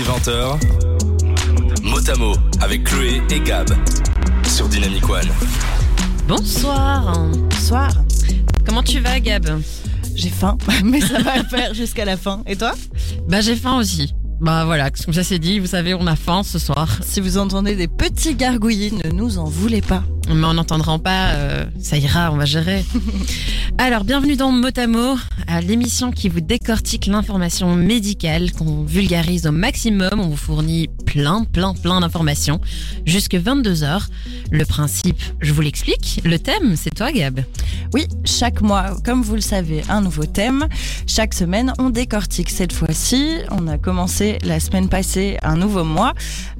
dès 20h, Motamo avec Chloé et Gab sur Dynamic One. Bonsoir. Bonsoir. Comment tu vas, Gab? J'ai faim, mais ça va le faire jusqu'à la fin. Et toi? Bah, j'ai faim aussi. Bah voilà, comme ça c'est dit, vous savez, on a faim ce soir. Si vous entendez des petits gargouillis, ne nous en voulez pas. Mais en n'entendra pas, euh, ça ira, on va gérer. Alors, bienvenue dans Motamo, à l'émission qui vous décortique l'information médicale, qu'on vulgarise au maximum. On vous fournit plein, plein, plein d'informations jusque 22h. Le principe, je vous l'explique. Le thème, c'est toi, Gab. Oui, chaque mois, comme vous le savez, un nouveau thème. Chaque semaine, on décortique. Cette fois-ci, on a commencé la semaine passée un nouveau mois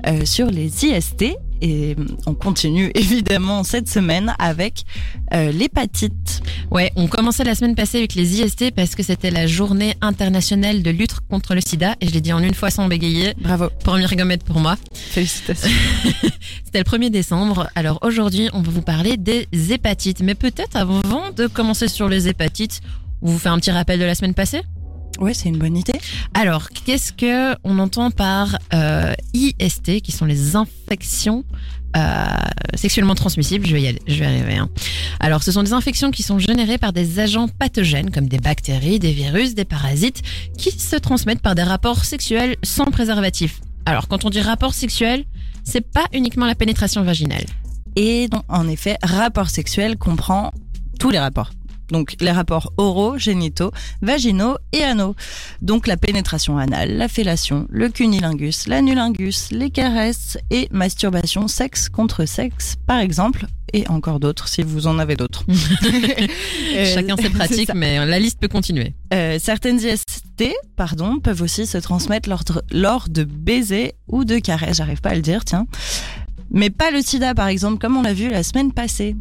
euh, sur les IST et on continue évidemment cette semaine avec euh, l'hépatite. Ouais, on commençait la semaine passée avec les IST parce que c'était la journée internationale de lutte contre le sida et je l'ai dit en une fois sans bégayer. Bravo. Première gommette pour moi. Félicitations. C'était le 1er décembre. Alors aujourd'hui, on va vous parler des hépatites. Mais peut-être avant de commencer sur les hépatites, on vous fait un petit rappel de la semaine passée? Ouais, c'est une bonne idée. Alors, qu'est-ce que on entend par euh, IST, qui sont les infections euh, sexuellement transmissibles? Je vais y aller, je vais arriver. Hein. Alors, ce sont des infections qui sont générées par des agents pathogènes comme des bactéries, des virus, des parasites, qui se transmettent par des rapports sexuels sans préservatif. Alors, quand on dit rapport sexuel, c'est pas uniquement la pénétration vaginale. Et donc, en effet, rapport sexuel comprend tous les rapports. Donc les rapports oraux, génitaux, vaginaux et anaux. Donc la pénétration anale, la fellation, le cunilingus, l'anulingus, les caresses et masturbation sexe contre sexe par exemple et encore d'autres si vous en avez d'autres. Chacun ses pratiques mais la liste peut continuer. Euh, certaines IST pardon, peuvent aussi se transmettre lors de, lors de baisers ou de caresses, j'arrive pas à le dire, tiens. Mais pas le sida par exemple comme on l'a vu la semaine passée.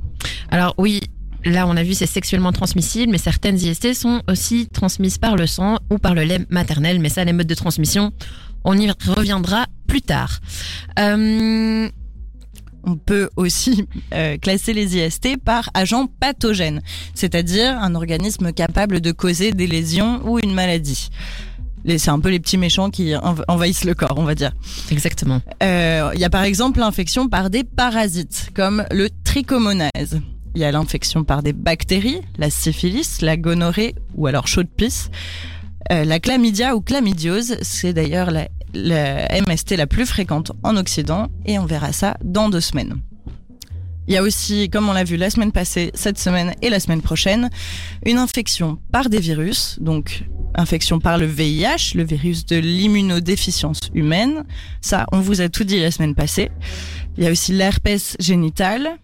Alors oui, Là, on a vu c'est sexuellement transmissible, mais certaines IST sont aussi transmises par le sang ou par le lait maternel. Mais ça, les modes de transmission, on y reviendra plus tard. Euh... On peut aussi euh, classer les IST par agents pathogènes, c'est-à-dire un organisme capable de causer des lésions ou une maladie. C'est un peu les petits méchants qui envahissent le corps, on va dire. Exactement. Il euh, y a par exemple l'infection par des parasites, comme le trichomonase. Il y a l'infection par des bactéries, la syphilis, la gonorrhée ou alors chaud de pisse. Euh, la chlamydia ou chlamydiose, c'est d'ailleurs la, la MST la plus fréquente en Occident et on verra ça dans deux semaines. Il y a aussi, comme on l'a vu la semaine passée, cette semaine et la semaine prochaine, une infection par des virus, donc infection par le VIH, le virus de l'immunodéficience humaine. Ça, on vous a tout dit la semaine passée. Il y a aussi l'herpès génital,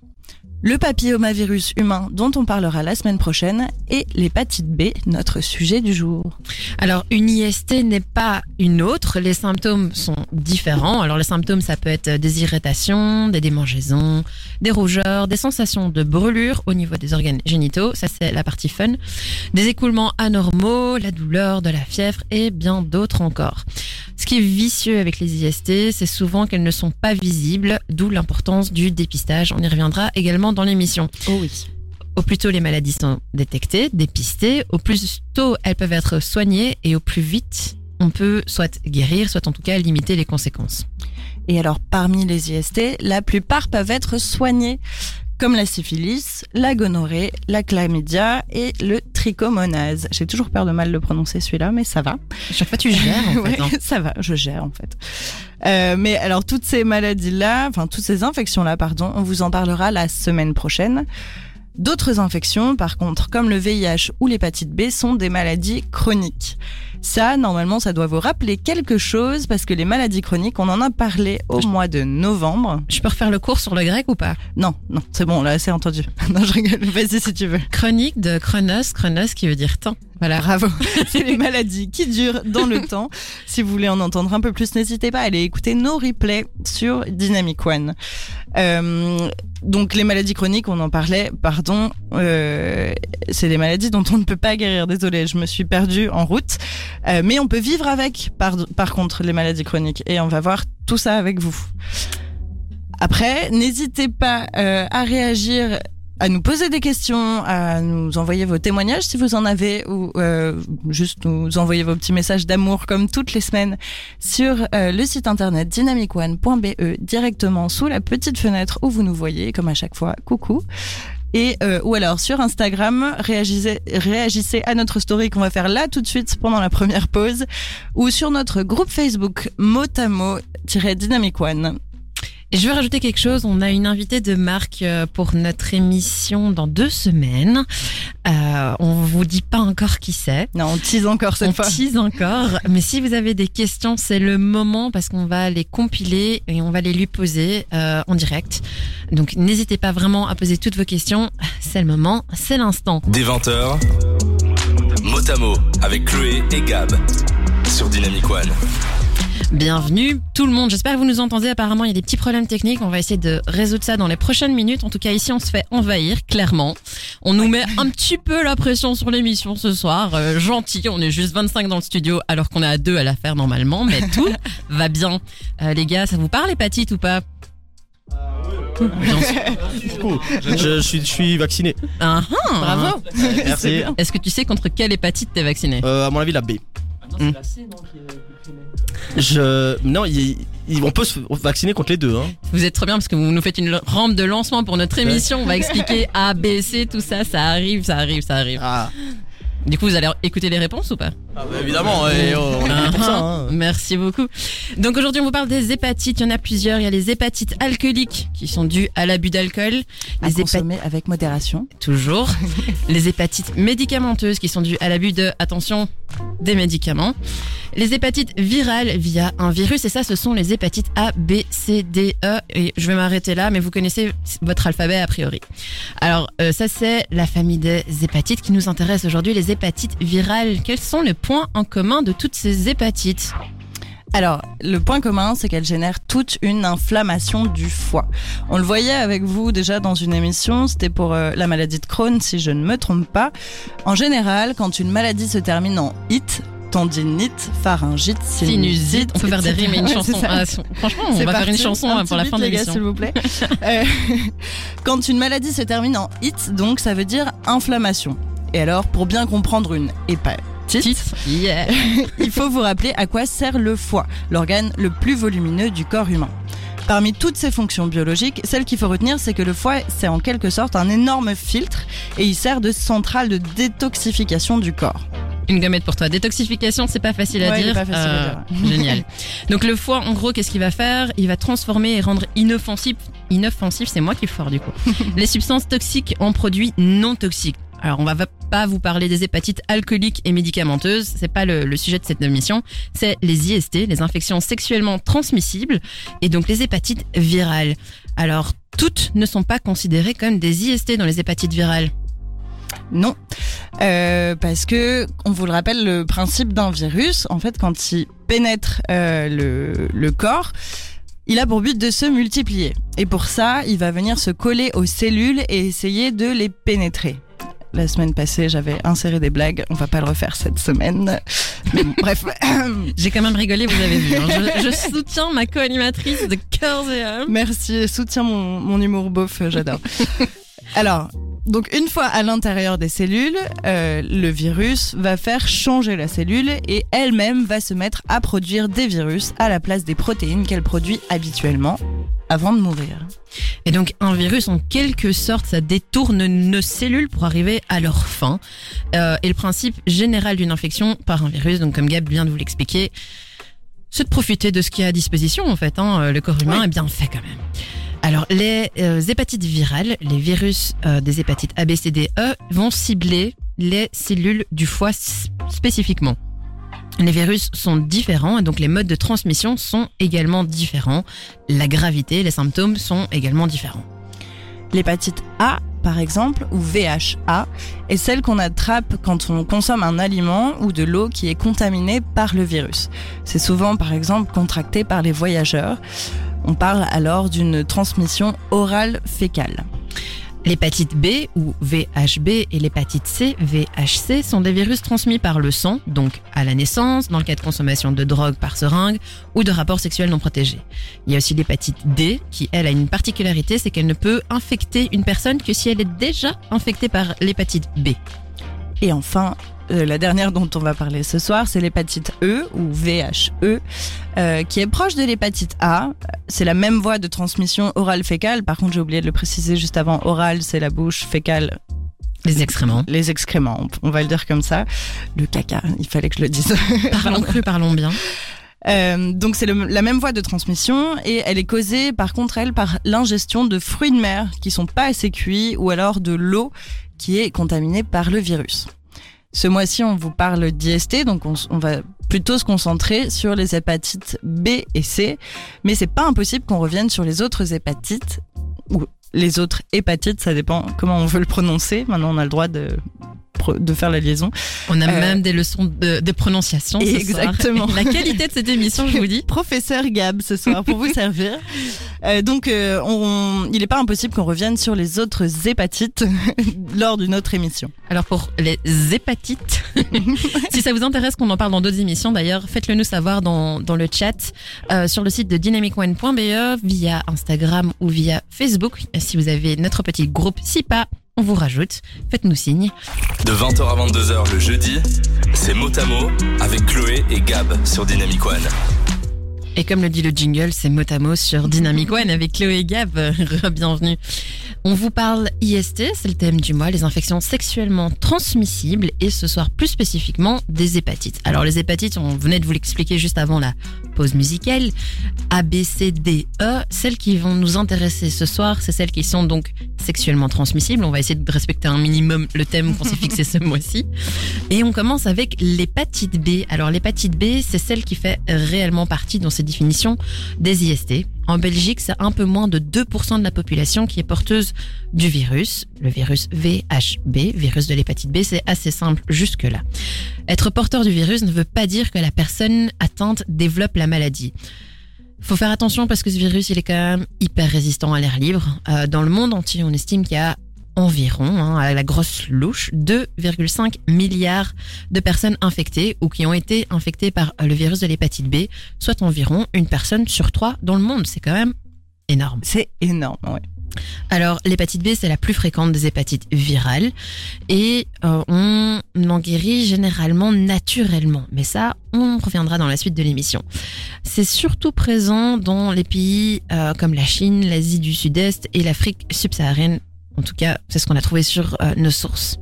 le papillomavirus humain dont on parlera la semaine prochaine et l'hépatite B, notre sujet du jour. Alors une IST n'est pas une autre, les symptômes sont différents. Alors les symptômes ça peut être des irritations, des démangeaisons, des rougeurs, des sensations de brûlure au niveau des organes génitaux, ça c'est la partie fun, des écoulements anormaux, la douleur, de la fièvre et bien d'autres encore. Ce qui est vicieux avec les IST, c'est souvent qu'elles ne sont pas visibles, d'où l'importance du dépistage. On y reviendra également dans l'émission. Oh oui. Au plus tôt les maladies sont détectées, dépistées, au plus tôt elles peuvent être soignées et au plus vite on peut soit guérir, soit en tout cas limiter les conséquences. Et alors parmi les IST, la plupart peuvent être soignées comme la syphilis, la gonorrhée, la chlamydia et le trichomonase. J'ai toujours peur de mal le prononcer celui-là, mais ça va. Chaque fois tu gères. En fait, hein. ça va, je gère en fait. Euh, mais alors toutes ces maladies-là, enfin toutes ces infections-là, pardon, on vous en parlera la semaine prochaine. D'autres infections, par contre, comme le VIH ou l'hépatite B, sont des maladies chroniques. Ça, normalement, ça doit vous rappeler quelque chose parce que les maladies chroniques, on en a parlé au mois de novembre. Je peux refaire le cours sur le grec ou pas? Non, non, c'est bon, là, c'est entendu. non, je rigole, vas-y si tu veux. Chronique de chronos, chronos qui veut dire temps. Voilà, bravo. c'est les maladies qui durent dans le temps. Si vous voulez en entendre un peu plus, n'hésitez pas à aller écouter nos replays sur Dynamic One. Euh, donc les maladies chroniques, on en parlait, pardon, euh, c'est des maladies dont on ne peut pas guérir. Désolée, je me suis perdue en route. Euh, mais on peut vivre avec, par, par contre, les maladies chroniques. Et on va voir tout ça avec vous. Après, n'hésitez pas euh, à réagir à nous poser des questions, à nous envoyer vos témoignages si vous en avez, ou euh, juste nous envoyer vos petits messages d'amour comme toutes les semaines sur euh, le site internet dynamicone.be directement sous la petite fenêtre où vous nous voyez, comme à chaque fois, coucou. Et euh, ou alors sur Instagram, réagissez, réagissez à notre story qu'on va faire là tout de suite pendant la première pause, ou sur notre groupe Facebook motamo-dynamic one. Et je veux rajouter quelque chose. On a une invitée de marque euh, pour notre émission dans deux semaines. Euh, on vous dit pas encore qui c'est. Non, on tease encore cette on fois. tease encore. Mais si vous avez des questions, c'est le moment parce qu'on va les compiler et on va les lui poser euh, en direct. Donc n'hésitez pas vraiment à poser toutes vos questions. C'est le moment, c'est l'instant. Des 20h, Motamo avec Chloé et Gab sur Dynamic One. Bienvenue tout le monde. J'espère que vous nous entendez. Apparemment, il y a des petits problèmes techniques. On va essayer de résoudre ça dans les prochaines minutes. En tout cas, ici, on se fait envahir, clairement. On nous met un petit peu la pression sur l'émission ce soir. Euh, gentil, on est juste 25 dans le studio alors qu'on est à deux à la faire normalement. Mais tout va bien. Euh, les gars, ça vous parle hépatite ou pas? Je, je suis, je suis vacciné. Ah, ah. Bravo. Merci. Est-ce que tu sais contre quelle hépatite t'es vacciné? Euh, à mon avis, la B. Hmm. Je, non, il- il- on peut se vacciner contre les deux. Hein. Vous êtes trop bien parce que vous nous faites une rampe de lancement pour notre émission. On va expliquer A, B, C, tout ça. Ça arrive, ça arrive, ça arrive. Ah, Du coup, vous allez écouter les réponses ou pas bah, évidemment. et, oh, on est pour ça. hein. Merci beaucoup. Donc aujourd'hui, on vous parle des hépatites. Il y en a plusieurs. Il y a les hépatites alcooliques qui sont dues à l'abus d'alcool. À Les hépatites consommer avec modération. toujours. les hépatites médicamenteuses qui sont dues à l'abus de, attention, des médicaments. Les hépatites virales via un virus. Et ça, ce sont les hépatites A, B, C, D, E. Et je vais m'arrêter là, mais vous connaissez votre alphabet a priori. Alors, euh, ça, c'est la famille des hépatites qui nous intéresse aujourd'hui. Les hépatites virales. Quels sont les points en commun de toutes ces hépatites Alors, le point commun, c'est qu'elle génère toute une inflammation du foie. On le voyait avec vous déjà dans une émission, c'était pour euh, la maladie de Crohn, si je ne me trompe pas. En général, quand une maladie se termine en it, tendinite, pharyngite, Sinusite. On peut faire des rimes et une chanson. Ah, franchement, on va faire une chanson Un pour la fin de l'émission. s'il vous plaît. Euh, quand une maladie se termine en it, donc ça veut dire inflammation. Et alors, pour bien comprendre une hépatite. Yeah. il faut vous rappeler à quoi sert le foie, l'organe le plus volumineux du corps humain. Parmi toutes ces fonctions biologiques, celle qu'il faut retenir, c'est que le foie, c'est en quelque sorte un énorme filtre et il sert de centrale de détoxification du corps. Une gommette pour toi. Détoxification, c'est pas facile à Ouais, dire. Euh, pas facile à dire. génial. Donc le foie, en gros, qu'est-ce qu'il va faire? Il va transformer et rendre inoffensif. Inoffensif, c'est moi qui le fort du coup. les substances toxiques en produits non toxiques. Alors on va pas vous parler des hépatites alcooliques et médicamenteuses, c'est pas le, sujet de cette émission. C'est les IST, les infections sexuellement transmissibles, et donc les hépatites virales. Alors toutes ne sont pas considérées comme des IST dans les hépatites virales. Non, Euh, parce que on vous le rappelle, le principe d'un virus, en fait, quand il pénètre euh, le corps, il a pour but de se multiplier. Et pour ça, il va venir se coller aux cellules et essayer de les pénétrer. La semaine passée, j'avais inséré des blagues. On va pas le refaire cette semaine. Mais bon, bref. J'ai quand même rigolé, vous avez vu. hein. Je, je soutiens ma co-animatrice de cœur et âme. Merci, soutiens mon, mon humour beauf, j'adore. Alors, donc une fois à l'intérieur des cellules, euh, le virus va faire changer la cellule et elle-même va se mettre à produire des virus à la place des protéines qu'elle produit habituellement avant de mourir. Et donc un virus, en quelque sorte, ça détourne nos cellules pour arriver à leur fin. Euh, et le principe général d'une infection par un virus, donc comme Gab vient de vous l'expliquer, c'est de profiter de ce qui est à disposition en fait. Hein. Le corps humain Oui. est bien fait quand même. Alors les euh, hépatites virales, les virus euh, des hépatites A, E vont cibler les cellules du foie spécifiquement. Les virus sont différents et donc les modes de transmission sont également différents. La gravité, les symptômes sont également différents. L'hépatite A, par exemple, ou VHA, est celle qu'on attrape quand on consomme un aliment ou de l'eau qui est contaminée par le virus. C'est souvent, par exemple, contracté par les voyageurs. On parle alors d'une transmission orale fécale. L'hépatite B ou VHB et l'hépatite C, VHC, sont des virus transmis par le sang, donc à la naissance, dans le cas de consommation de drogue par seringue ou de rapports sexuels non protégés. Il y a aussi l'hépatite D qui, elle, a une particularité, c'est qu'elle ne peut infecter une personne que si elle est déjà infectée par l'hépatite B. Et enfin, euh, la dernière dont on va parler ce soir, c'est l'hépatite E ou VHE, euh, qui est proche de l'hépatite A. C'est la même voie de transmission orale-fécale. Par contre, j'ai oublié de le préciser juste avant. Oral, c'est la bouche, fécale, Les excréments. les excréments. On va le dire comme ça. Le caca, il fallait que je le dise. Parlons cru, parlons bien. Euh, donc c'est la même voie de transmission et elle est causée par contre elle par l'ingestion de fruits de mer qui sont pas assez cuits ou alors de l'eau qui est contaminée par le virus. Ce mois-ci on vous parle d'IST donc on, va plutôt se concentrer sur les hépatites B et C. Mais c'est pas impossible qu'on revienne sur les autres hépatites ou les autres hépatites ça dépend comment on veut le prononcer. Maintenant on a le droit de de faire la liaison On a Euh, même des leçons de, de prononciation. ce soir. Exactement. La qualité de cette émission, je vous dis. professeur Gab ce soir pour vous servir. Euh, donc, euh, on, il n'est pas impossible qu'on revienne sur les autres hépatites lors d'une autre émission. Alors pour les hépatites, si ça vous intéresse qu'on en parle dans d'autres émissions d'ailleurs, faites-le nous savoir dans, dans le chat euh, sur le site de dynamicone.be via Instagram ou via Facebook. Si vous avez notre petit groupe SIPA, on vous rajoute. Faites-nous signe. De 20h à 22h le jeudi, c'est mot à mot avec Chloé et Gab sur Dynamic One. Et comme le dit le jingle, c'est mot à mot sur Dynamic One avec Chloé et Gab. Bienvenue. On vous parle IST, c'est le thème du mois, les infections sexuellement transmissibles et ce soir plus spécifiquement des hépatites. Alors les hépatites, on venait de vous l'expliquer juste avant la pause musicale. A, B, C, D, E. Celles qui vont nous intéresser ce soir, c'est celles qui sont donc sexuellement transmissibles. On va essayer de respecter un minimum le thème qu'on s'est fixé ce mois-ci. Et on commence avec l'hépatite B. Alors l'hépatite B, c'est celle qui fait réellement partie dans ces définitions des IST. En Belgique, c'est un peu moins de 2% de la population qui est porteuse du virus, le virus VHB, virus de l'hépatite B, c'est assez simple jusque-là. Être porteur du virus ne veut pas dire que la personne atteinte développe la maladie. Faut faire attention parce que ce virus, il est quand même hyper résistant à l'air libre. Euh, dans le monde entier, on estime qu'il y a environ, hein, à la grosse louche, 2,5 milliards de personnes infectées ou qui ont été infectées par le virus de l'hépatite B, soit environ une personne sur trois dans le monde. C'est quand même énorme. C'est énorme, ouais. Alors, l'hépatite B, c'est la plus fréquente des hépatites virales et euh, on en guérit généralement naturellement. Mais ça, on reviendra dans la suite de l'émission. C'est surtout présent dans les pays euh, comme la Chine, l'Asie du Sud-Est et l'Afrique subsaharienne. En tout cas, c'est ce qu'on a trouvé sur euh, nos sources.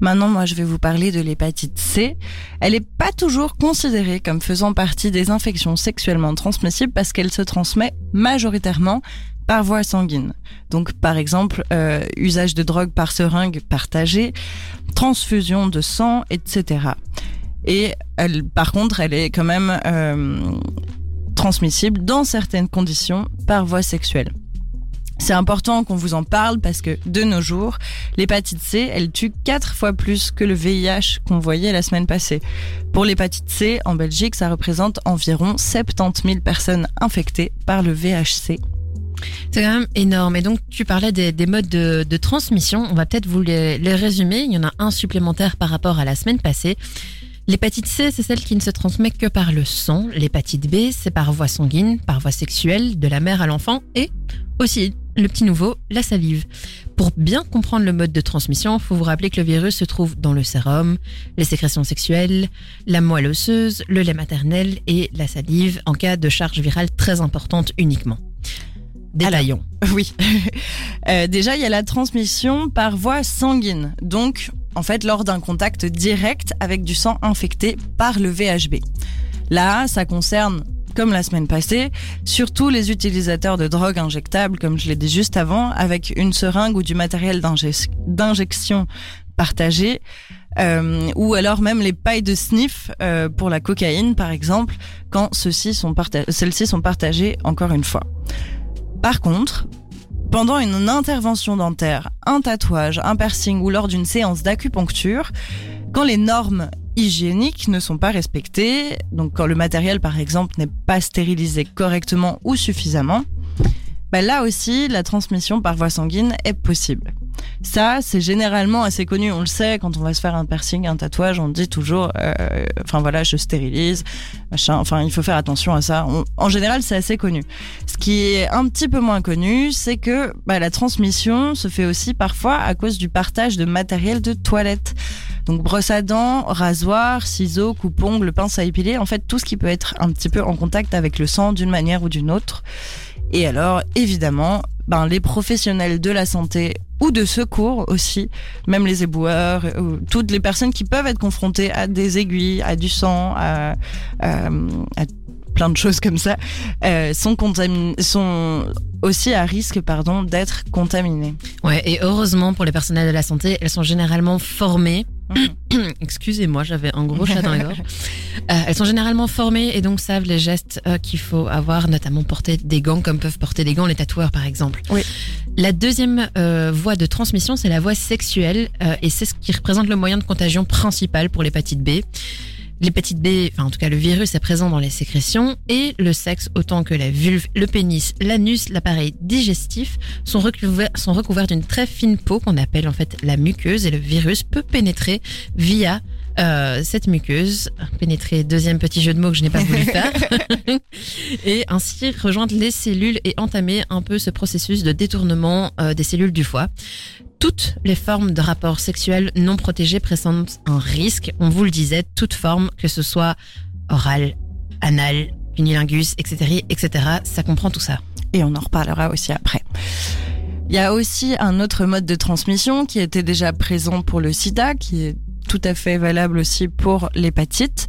Maintenant, moi, je vais vous parler de l'hépatite C. Elle n'est pas toujours considérée comme faisant partie des infections sexuellement transmissibles parce qu'elle se transmet majoritairement par voie sanguine. Donc, par exemple, euh, usage de drogue par seringue partagée, transfusion de sang, etc. Et elle, par contre, elle est quand même euh, transmissible dans certaines conditions par voie sexuelle. C'est important qu'on vous en parle parce que de nos jours, l'hépatite C, elle tue quatre fois plus que le VIH qu'on voyait la semaine passée. Pour l'hépatite C, en Belgique, ça représente environ 70 000 personnes infectées par le VHC. C'est quand même énorme. Et donc, tu parlais des, des modes de, transmission. On va peut-être vous les résumer. Il y en a un supplémentaire par rapport à la semaine passée. L'hépatite C, c'est celle qui ne se transmet que par le sang. L'hépatite B, c'est par voie sanguine, par voie sexuelle, de la mère à l'enfant et aussi le petit nouveau, la salive. Pour bien comprendre le mode de transmission, il faut vous rappeler que le virus se trouve dans le sérum, les sécrétions sexuelles, la moelle osseuse, le lait maternel et la salive en cas de charge virale très importante uniquement. Détaillons. Oui. Euh, déjà, il y a la transmission par voie sanguine. Donc, en fait, lors d'un contact direct avec du sang infecté par le VHB. Là, ça concerne, comme la semaine passée, surtout les utilisateurs de drogues injectables, comme je l'ai dit juste avant, avec une seringue ou du matériel d'inje- d'injection partagé. Euh, ou alors même les pailles de sniff euh, pour la cocaïne, par exemple, quand ceux-ci sont celles-ci sont partagées encore une fois. Par contre, pendant une intervention dentaire, un tatouage, un piercing ou lors d'une séance d'acupuncture, quand les normes hygiéniques ne sont pas respectées, donc quand le matériel par exemple n'est pas stérilisé correctement ou suffisamment, bah là aussi, la transmission par voie sanguine est possible. Ça, c'est généralement assez connu. On le sait, quand on va se faire un piercing, un tatouage, on dit toujours, euh, enfin voilà, je stérilise, machin. Enfin, il faut faire attention à ça. En général, c'est assez connu. Qui est un petit peu moins connu, c'est que bah, la transmission se fait aussi parfois à cause du partage de matériel de toilette. Donc brosse à dents, rasoir, ciseaux, coupe-ongles, pince à épiler, en fait tout ce qui peut être un petit peu en contact avec le sang d'une manière ou d'une autre. Et alors, évidemment, ben, les professionnels de la santé ou de secours aussi, même les éboueurs, ou toutes les personnes qui peuvent être confrontées à des aiguilles, à du sang, à, à- à plein de choses comme ça, euh, sont, sont aussi à risque pardon, d'être contaminées. Ouais, et heureusement pour les personnels de la santé, elles sont généralement formées. Mhm. Excusez-moi, j'avais un gros chat dans la gorge. Euh, elles sont généralement formées et donc savent les gestes euh, qu'il faut avoir, notamment porter des gants comme peuvent porter des gants les tatoueurs par exemple. Oui. La deuxième euh, voie de transmission, c'est la voie sexuelle et c'est ce qui représente le moyen de contagion principal pour l'hépatite B. L'hépatite B, enfin en tout cas le virus est présent dans les sécrétions et le sexe autant que la vulve, le pénis, l'anus, l'appareil digestif sont recouverts, sont recouverts d'une très fine peau qu'on appelle en fait la muqueuse et le virus peut pénétrer via euh, cette muqueuse, pénétrer, deuxième petit jeu de mots que je n'ai pas voulu faire, et ainsi rejoindre les cellules et entamer un peu ce processus de détournement euh, des cellules du foie. Toutes les formes de rapports sexuels non protégés présentent un risque, on vous le disait, toute forme, que ce soit oral, anal, unilingus, etc., etc., ça comprend tout ça. et on en reparlera aussi après. Il y a aussi un autre mode de transmission qui était déjà présent pour le sida, qui est tout à fait valable aussi pour l'hépatite.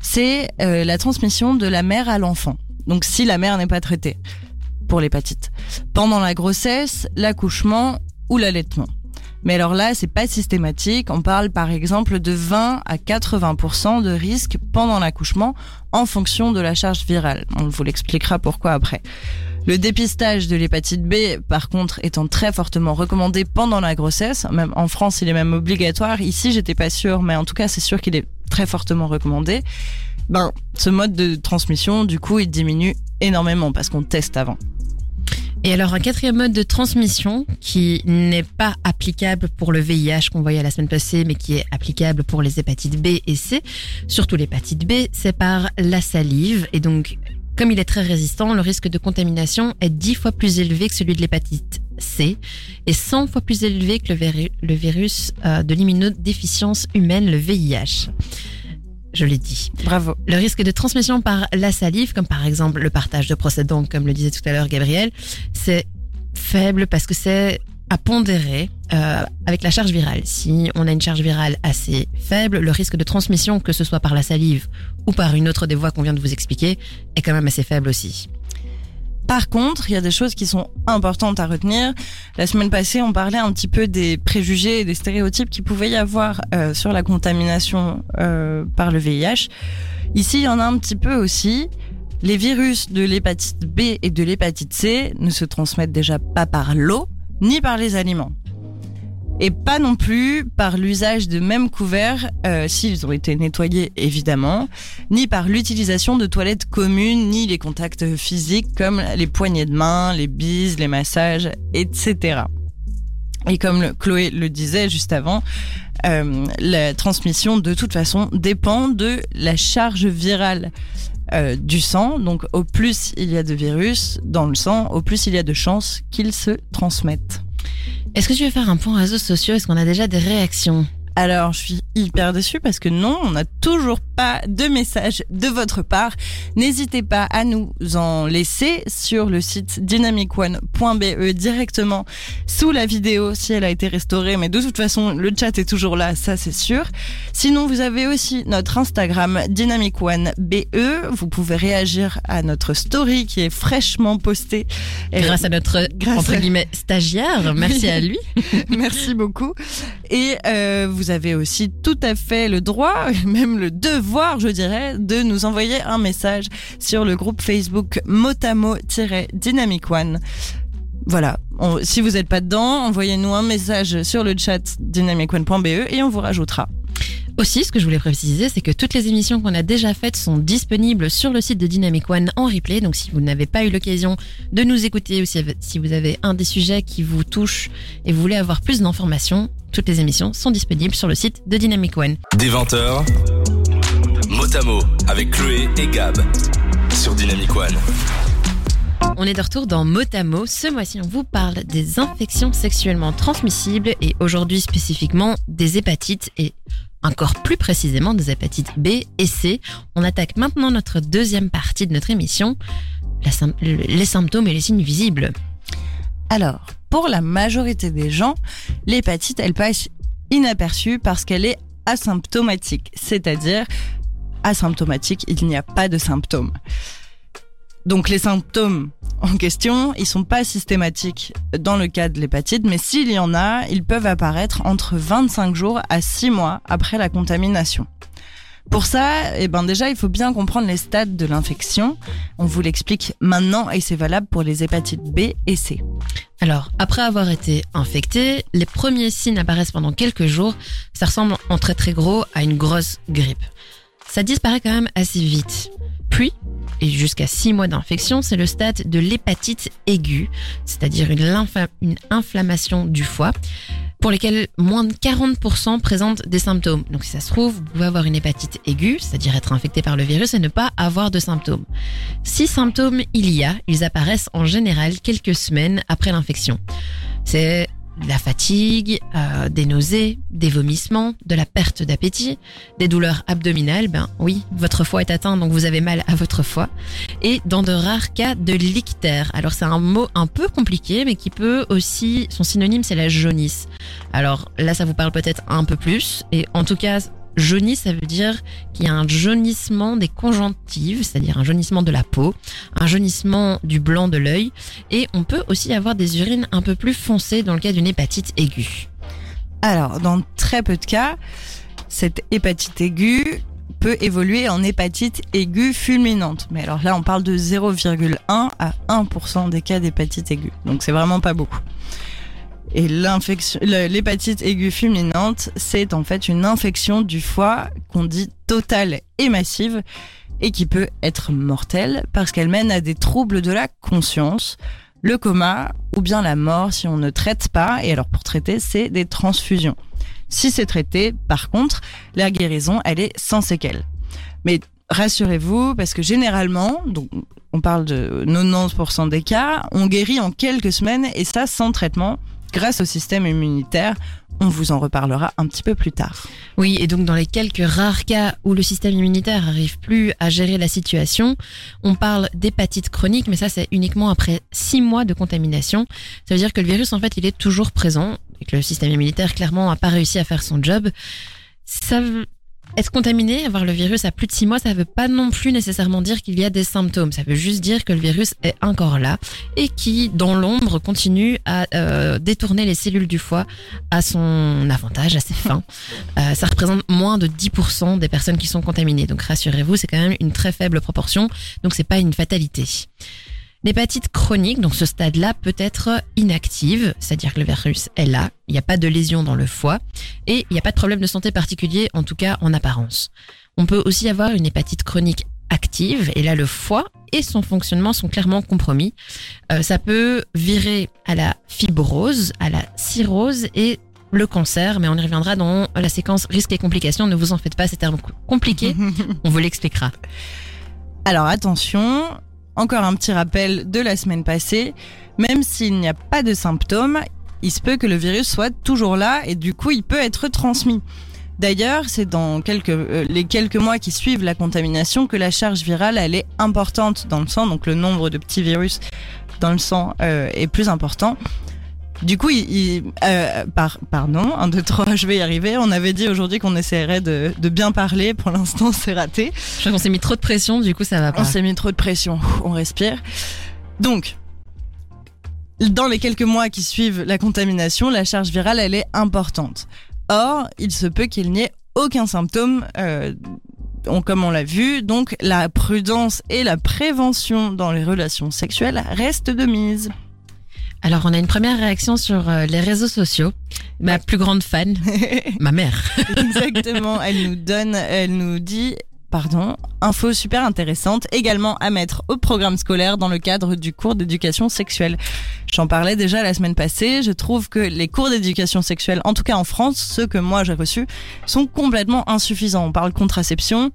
C'est euh, la transmission de la mère à l'enfant. Donc si la mère n'est pas traitée pour l'hépatite. Pendant la grossesse, l'accouchement ou l'allaitement. Mais alors là, c'est pas systématique. On parle par exemple de 20 à 80% de risque pendant l'accouchement en fonction de la charge virale. On vous l'expliquera pourquoi après. Le dépistage de l'hépatite B, par contre, étant très fortement recommandé pendant la grossesse, même en France, il est même obligatoire. Ici, j'étais pas sûre, mais en tout cas, c'est sûr qu'il est très fortement recommandé. Ben, ce mode de transmission, du coup, il diminue énormément parce qu'on teste avant. Et alors un quatrième mode de transmission qui n'est pas applicable pour le VIH qu'on voyait la semaine passée, mais qui est applicable pour les hépatites B et C, surtout l'hépatite B, c'est par la salive. Et donc, comme il est très résistant, le risque de contamination est 10 fois plus élevé que celui de l'hépatite C et 100 fois plus élevé que le, viru- le virus euh, de l'immunodéficience humaine, le VIH. Je l'ai dit. Bravo. Le risque de transmission par la salive, comme par exemple le partage de procédants, comme le disait tout à l'heure Gabriel, c'est faible parce que c'est à pondérer euh, avec la charge virale. Si on a une charge virale assez faible, le risque de transmission, que ce soit par la salive ou par une autre des voies qu'on vient de vous expliquer, est quand même assez faible aussi. Par contre, il y a des choses qui sont importantes à retenir. La semaine passée, on parlait un petit peu des préjugés et des stéréotypes qui pouvaient y avoir euh, sur la contamination euh, par le VIH. Ici, il y en a un petit peu aussi. Les virus de l'hépatite B et de l'hépatite C ne se transmettent déjà pas par l'eau ni par les aliments. Et pas non plus par l'usage de mêmes couverts, euh, s'ils ont été nettoyés évidemment, ni par l'utilisation de toilettes communes, ni les contacts physiques comme les poignées de main, les bises, les massages, etc. Et comme Chloé le disait juste avant, euh, la transmission de toute façon dépend de la charge virale euh, du sang. Donc au plus il y a de virus dans le sang, au plus il y a de chances qu'ils se transmettent. Est-ce que tu veux faire un point réseaux sociaux? Est-ce qu'on a déjà des réactions? Alors, je suis hyper déçue parce que non, on n'a toujours pas de message de votre part. N'hésitez pas à nous en laisser sur le site dynamicone.be directement sous la vidéo si elle a été restaurée. Mais de toute façon, le chat est toujours là, ça c'est sûr. Sinon, vous avez aussi notre Instagram dynamicone.be. Vous pouvez réagir à notre story qui est fraîchement postée. Et- Grâce à notre, grâce entre guillemets, stagiaire, merci à lui. Merci beaucoup. Et euh, vous avez aussi tout à fait le droit, même le devoir, je dirais, de nous envoyer un message sur le groupe Facebook Motamo-Dynamic One. Voilà. Si vous n'êtes pas dedans, envoyez-nous un message sur le chat dynamicone.be et on vous rajoutera. Aussi, ce que je voulais préciser, c'est que toutes les émissions qu'on a déjà faites sont disponibles sur le site de Dynamic One en replay. Donc, si vous n'avez pas eu l'occasion de nous écouter ou si vous avez un des sujets qui vous touche et vous voulez avoir plus d'informations, toutes les émissions sont disponibles sur le site de Dynamic One. Des 20h, Motamo avec Chloé et Gab sur Dynamic One. On est de retour dans Motamo. Ce mois-ci, on vous parle des infections sexuellement transmissibles et aujourd'hui spécifiquement des hépatites et encore plus précisément des hépatites B et C. On attaque maintenant notre deuxième partie de notre émission, les symptômes et les signes visibles. Alors, pour la majorité des gens, l'hépatite, elle passe inaperçue parce qu'elle est asymptomatique, c'est-à-dire asymptomatique, il n'y a pas de symptômes. Donc les symptômes en question, ils sont pas systématiques dans le cas de l'hépatite, mais s'il y en a, ils peuvent apparaître entre 25 jours à 6 mois après la contamination. Pour ça, eh ben déjà, il faut bien comprendre les stades de l'infection. On vous l'explique maintenant et c'est valable pour les hépatites B et C. Alors, après avoir été infecté, les premiers signes apparaissent pendant quelques jours. Ça ressemble en très très gros à une grosse grippe. Ça disparaît quand même assez vite. Puis, et jusqu'à 6 mois d'infection, c'est le stade de l'hépatite aiguë, c'est-à-dire une, une inflammation du foie, pour lesquels moins de 40% présentent des symptômes. Donc si ça se trouve, vous pouvez avoir une hépatite aiguë, c'est-à-dire être infecté par le virus et ne pas avoir de symptômes. Si symptômes il y a, ils apparaissent en général quelques semaines après l'infection. C'est la fatigue, euh, des nausées, des vomissements, de la perte d'appétit, des douleurs abdominales. Ben oui, votre foie est atteint, donc vous avez mal à votre foie. Et dans de rares cas, de l'ictère. Alors c'est un mot un peu compliqué, mais qui peut aussi, son synonyme c'est la jaunisse. Alors là, ça vous parle peut-être un peu plus. Et en tout cas, jaunisse, ça veut dire qu'il y a un jaunissement des conjonctives, c'est-à-dire un jaunissement de la peau, un jaunissement du blanc de l'œil. Et on peut aussi avoir des urines un peu plus foncées dans le cas d'une hépatite aiguë. Alors, dans très peu de cas, cette hépatite aiguë peut évoluer en hépatite aiguë fulminante. Mais alors là, on parle de 0,1 à 1% des cas d'hépatite aiguë. Donc c'est vraiment pas beaucoup. Et l'hépatite aiguë fulminante, c'est en fait une infection du foie qu'on dit totale et massive et qui peut être mortelle parce qu'elle mène à des troubles de la conscience, le coma ou bien la mort si on ne traite pas. Et alors pour traiter, c'est des transfusions. Si c'est traité, par contre, la guérison, elle est sans séquelles. Mais rassurez-vous, parce que généralement, donc on parle de 90% des cas, on guérit en quelques semaines et ça sans traitement grâce au système immunitaire. On vous en reparlera un petit peu plus tard. Oui, et donc dans les quelques rares cas où le système immunitaire n'arrive plus à gérer la situation, on parle d'hépatite chronique, mais ça c'est uniquement après six mois de contamination. Ça veut dire que le virus en fait il est toujours présent et que le système immunitaire clairement n'a pas réussi à faire son job. Ça être contaminé, avoir le virus à plus de six mois, ça veut pas non plus nécessairement dire qu'il y a des symptômes. Ça veut juste dire que le virus est encore là et qui, dans l'ombre, continue à euh, détourner les cellules du foie à son avantage, à ses fins. Euh, ça représente moins de 10% des personnes qui sont contaminées. Donc rassurez-vous, c'est quand même une très faible proportion. Donc c'est pas une fatalité. L'hépatite chronique, donc ce stade-là, peut être inactive, c'est-à-dire que le virus est là, il n'y a pas de lésion dans le foie et il n'y a pas de problème de santé particulier, en tout cas en apparence. On peut aussi avoir une hépatite chronique active et là le foie et son fonctionnement sont clairement compromis. Euh, ça peut virer à la fibrose, à la cirrhose et le cancer, mais on y reviendra dans la séquence risques et complications. Ne vous en faites pas, c'est terme compliqué, on vous l'expliquera. Alors attention, encore un petit rappel de la semaine passée, même s'il n'y a pas de symptômes, il se peut que le virus soit toujours là et du coup il peut être transmis. D'ailleurs, c'est dans euh, les quelques mois qui suivent la contamination que la charge virale elle est importante dans le sang, donc le nombre de petits virus dans le sang euh, est plus important. Du coup, il, il- euh, par, pardon, un, deux, trois, je vais y arriver. On avait dit aujourd'hui qu'on essaierait de, de bien parler. Pour l'instant, c'est raté. Je crois qu'on s'est mis trop de pression, du coup ça va pas. On s'est mis trop de pression. On respire. Donc, dans les quelques mois qui suivent la contamination, la charge virale, elle est importante. Or, il se peut qu'il n'y ait aucun symptôme, euh, on- comme on l'a vu. Donc, la prudence et la prévention dans les relations sexuelles restent de mise. Alors, on a une première réaction sur euh, les réseaux sociaux. Ma plus grande fan, ma mère. Exactement. Elle nous donne, elle nous dit, pardon, info super intéressante, également à mettre au programme scolaire dans le cadre du cours d'éducation sexuelle. J'en parlais déjà la semaine passée. Je trouve que les cours d'éducation sexuelle, en tout cas en France, ceux que moi j'ai reçus, sont complètement insuffisants. On parle contraception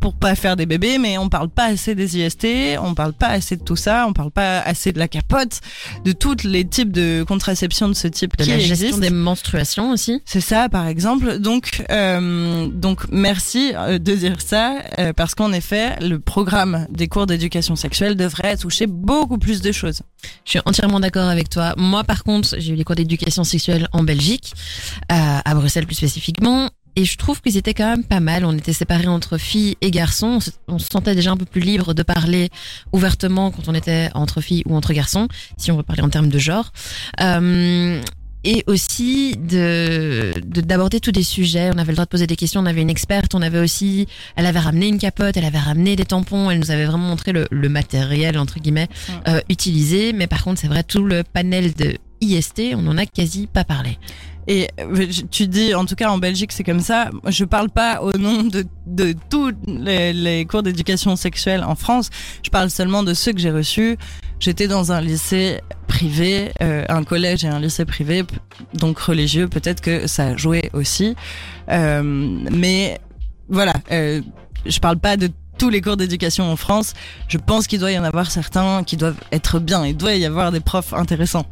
pour pas faire des bébés, mais on parle pas assez des IST, on parle pas assez de tout ça, on parle pas assez de la capote, de tous les types de contraception de ce type De qui la gestion des menstruations aussi. C'est ça, par exemple. Donc, euh, donc merci euh, de dire ça, euh, parce qu'en effet, le programme des cours d'éducation sexuelle devrait toucher beaucoup plus de choses. Je suis entièrement d'accord avec toi. Moi, par contre, j'ai eu les cours d'éducation sexuelle en Belgique, euh, à Bruxelles plus spécifiquement. Et je trouve qu'ils étaient quand même pas mal. On était séparés entre filles et garçons. On se, on se sentait déjà un peu plus libre de parler ouvertement quand on était entre filles ou entre garçons, si on veut parler en termes de genre. Euh, et aussi de de- d'aborder tous des sujets. On avait le droit de poser des questions. On avait une experte. On avait aussi, elle avait ramené une capote. Elle avait ramené des tampons. Elle nous avait vraiment montré le, le matériel entre guillemets euh, utilisé. Mais par contre, c'est vrai tout le panel de IST, on n'en a quasi pas parlé. Et euh, tu dis, en tout cas en Belgique, c'est comme ça. Je parle pas au nom de, de tous les, cours d'éducation sexuelle en France. Je parle seulement de ceux que j'ai reçus. J'étais dans un lycée privé, euh, un collège et un lycée privé, donc religieux. Peut-être que ça joué aussi. Euh, mais voilà, euh, je parle pas de tous les cours d'éducation en France. Je pense qu'il doit y en avoir certains qui doivent être bien. Il doit y avoir des profs intéressants.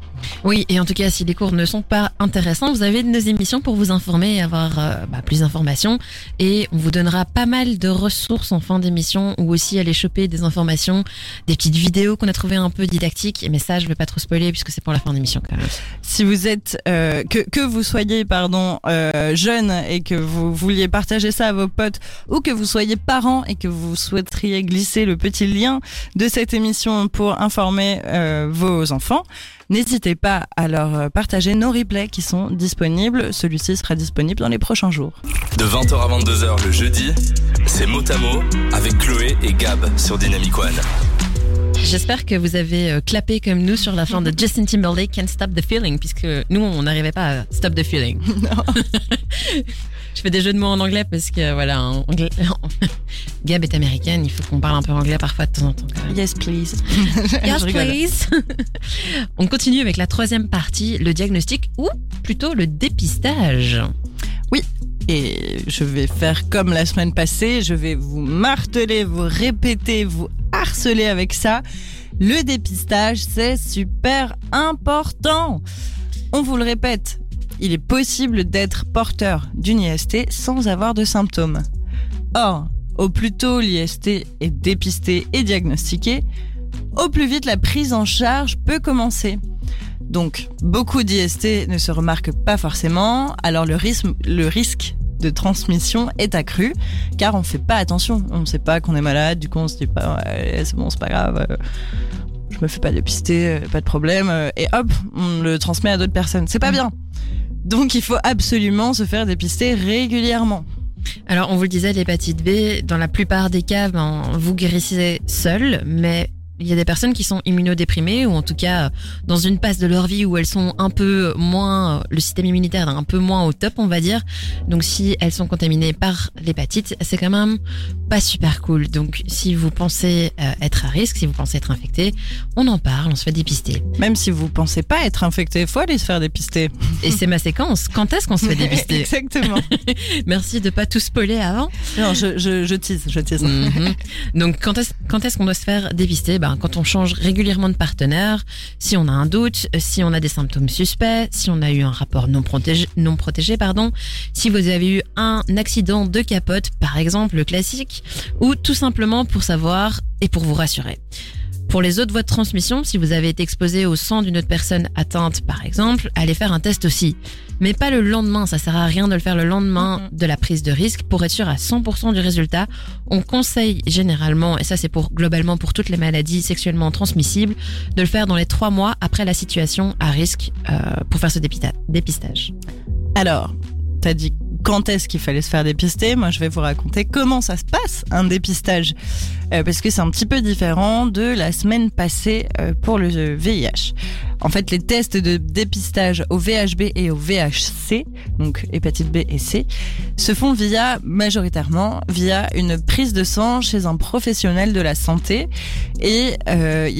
Oui, et en tout cas, si les cours ne sont pas intéressants, vous avez nos émissions pour vous informer et avoir euh, bah, plus d'informations. Et on vous donnera pas mal de ressources en fin d'émission ou aussi aller choper des informations, des petites vidéos qu'on a trouvées un peu didactiques. Mais ça, je vais pas trop spoiler puisque c'est pour la fin d'émission quand même. si vous êtes euh, que que vous soyez pardon euh, jeune et que vous vouliez partager ça à vos potes ou que vous soyez parents et que vous souhaiteriez glisser le petit lien de cette émission pour informer euh, vos enfants, n'hésitez pas à leur partager nos replays qui sont disponibles. Celui-ci sera disponible dans les prochains jours. De 20h à 22h le jeudi, c'est mot à mot avec Chloé et Gab sur Dynamic One. J'espère que vous avez euh, clappé comme nous sur la fin de Justin Timberlake Can't Stop the Feeling puisque nous, on n'arrivait pas à Stop the Feeling. Je fais des jeux de mots en anglais parce que voilà, en anglais, Gab est américaine, il faut qu'on parle un peu anglais parfois de temps en temps. quand même. Yes, please. Yes, please. On continue avec la troisième partie, le diagnostic ou plutôt le dépistage. Et je vais faire comme la semaine passée, je vais vous marteler, vous répéter, vous harceler avec ça. Le dépistage, c'est super important. On vous le répète, il est possible d'être porteur d'une IST sans avoir de symptômes. Or, au plus tôt l'IST est dépistée et diagnostiquée, au plus vite la prise en charge peut commencer. Donc, beaucoup d'IST ne se remarquent pas forcément, alors le risque, le risque de transmission est accru, car on ne fait pas attention. On ne sait pas qu'on est malade, du coup on se dit pas, ouais, c'est bon, c'est pas grave, euh, je me fais pas dépister, euh, pas de problème, euh, et hop, on le transmet à d'autres personnes. C'est pas bien. Donc il faut absolument se faire dépister régulièrement. Alors, on vous le disait, l'hépatite B, dans la plupart des cas, ben, vous guérissez seul, mais il y a des personnes qui sont immunodéprimées ou en tout cas dans une passe de leur vie où elles sont un peu moins, le système immunitaire est un peu moins au top, on va dire. Donc, si elles sont contaminées par l'hépatite, c'est quand même pas super cool. Donc, si vous pensez euh, être à risque, si vous pensez être infecté, on en parle, on se fait dépister. Même si vous pensez pas être infecté, faut aller se faire dépister. Et c'est ma séquence. Quand est-ce qu'on se fait dépister? Exactement. Merci de pas tout spoiler avant. non, je, je, je tease, je tease. Mhm. Donc quand est-ce quand est-ce qu'on doit se faire dépister? Ben quand on change régulièrement de partenaire, si on a un doute, si on a des symptômes suspects, si on a eu un rapport non protégé pardon, si vous avez eu un accident de capote par exemple le classique ou tout simplement pour savoir et pour vous rassurer. Pour les autres voies de transmission, si vous avez été exposé au sang d'une autre personne atteinte, par exemple, allez faire un test aussi. Mais pas le lendemain, ça sert à rien de le faire le lendemain de la prise de risque pour être sûr à 100% du résultat. On conseille généralement, et ça c'est pour globalement pour toutes les maladies sexuellement transmissibles, de le faire dans les trois mois après la situation à risque euh, pour faire ce dépista- dépistage. Alors, t'as dit quand est-ce qu'il fallait se faire dépister. Moi, je vais vous raconter comment ça se passe un dépistage, euh, parce que c'est un petit peu différent de la semaine passée euh, pour le VIH. En fait, les tests de dépistage au VHB et au VHC, donc hépatite B et C, se font via majoritairement via une prise de sang chez un professionnel de la santé et euh,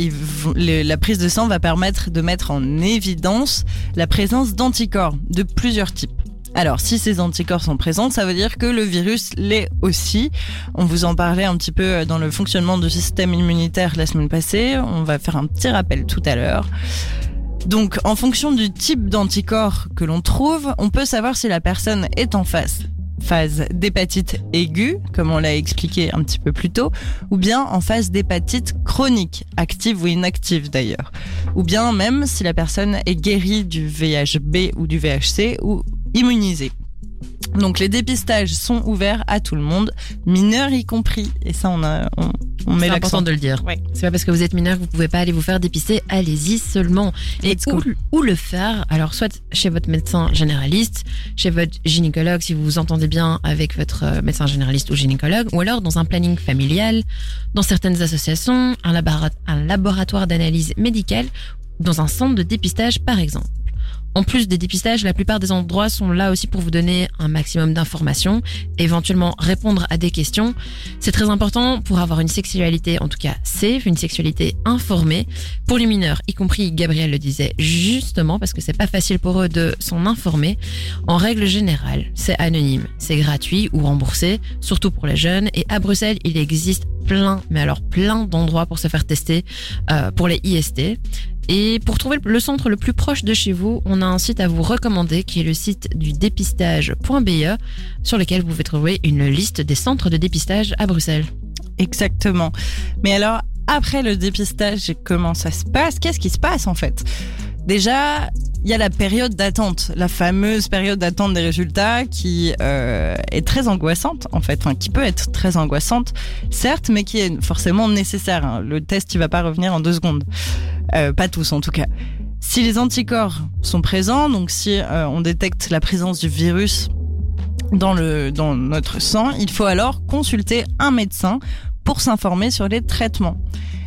la prise de sang va permettre de mettre en évidence la présence d'anticorps de plusieurs types. Alors, si ces anticorps sont présents, ça veut dire que le virus l'est aussi. On vous en parlait un petit peu dans le fonctionnement du système immunitaire la semaine passée. On va faire un petit rappel tout à l'heure. Donc, en fonction du type d'anticorps que l'on trouve, on peut savoir si la personne est en phase phase d'hépatite aiguë, comme on l'a expliqué un petit peu plus tôt, ou bien en phase d'hépatite chronique, active ou inactive d'ailleurs, ou bien même si la personne est guérie du VHB ou du VHC ou immunisée. Donc les dépistages sont ouverts à tout le monde, mineurs y compris, et ça on, a, on, on met C'est l'accent. important de le dire. Ouais. C'est pas parce que vous êtes mineur que vous pouvez pas aller vous faire dépister. Allez-y seulement. Et où, le faire? Alors, soit chez votre médecin généraliste, chez votre gynécologue, si vous vous entendez bien avec votre euh, médecin généraliste ou gynécologue, ou alors dans un planning familial, dans certaines associations, un, labora- un laboratoire d'analyse médicale, dans un centre de dépistage par exemple. En plus des dépistages, la plupart des endroits sont là aussi pour vous donner un maximum d'informations, éventuellement répondre à des questions. C'est très important pour avoir une sexualité, en tout cas safe, une sexualité informée. Pour les mineurs, y compris Gabriel le disait justement, parce que c'est pas facile pour eux de s'en informer. En règle générale, c'est anonyme, c'est gratuit ou remboursé, surtout pour les jeunes. Et à Bruxelles, il existe plein, mais alors plein d'endroits pour se faire tester euh, pour les IST. Et pour trouver le centre le plus proche de chez vous, on a un site à vous recommander qui est le site du dépistage.be sur lequel vous pouvez trouver une liste des centres de dépistage à Bruxelles. Exactement. Mais alors, après le dépistage, comment ça se passe? Qu'est-ce qui se passe en fait? Déjà, il y a la période d'attente, la fameuse période d'attente des résultats qui euh, est très angoissante en fait, enfin qui peut être très angoissante, certes, mais qui est forcément nécessaire. hein. Le test, il va pas revenir en deux secondes, Euh, pas tous en tout cas. Si les anticorps sont présents, donc si euh, on détecte la présence du virus dans le dans notre sang, il faut alors consulter un médecin pour s'informer sur les traitements.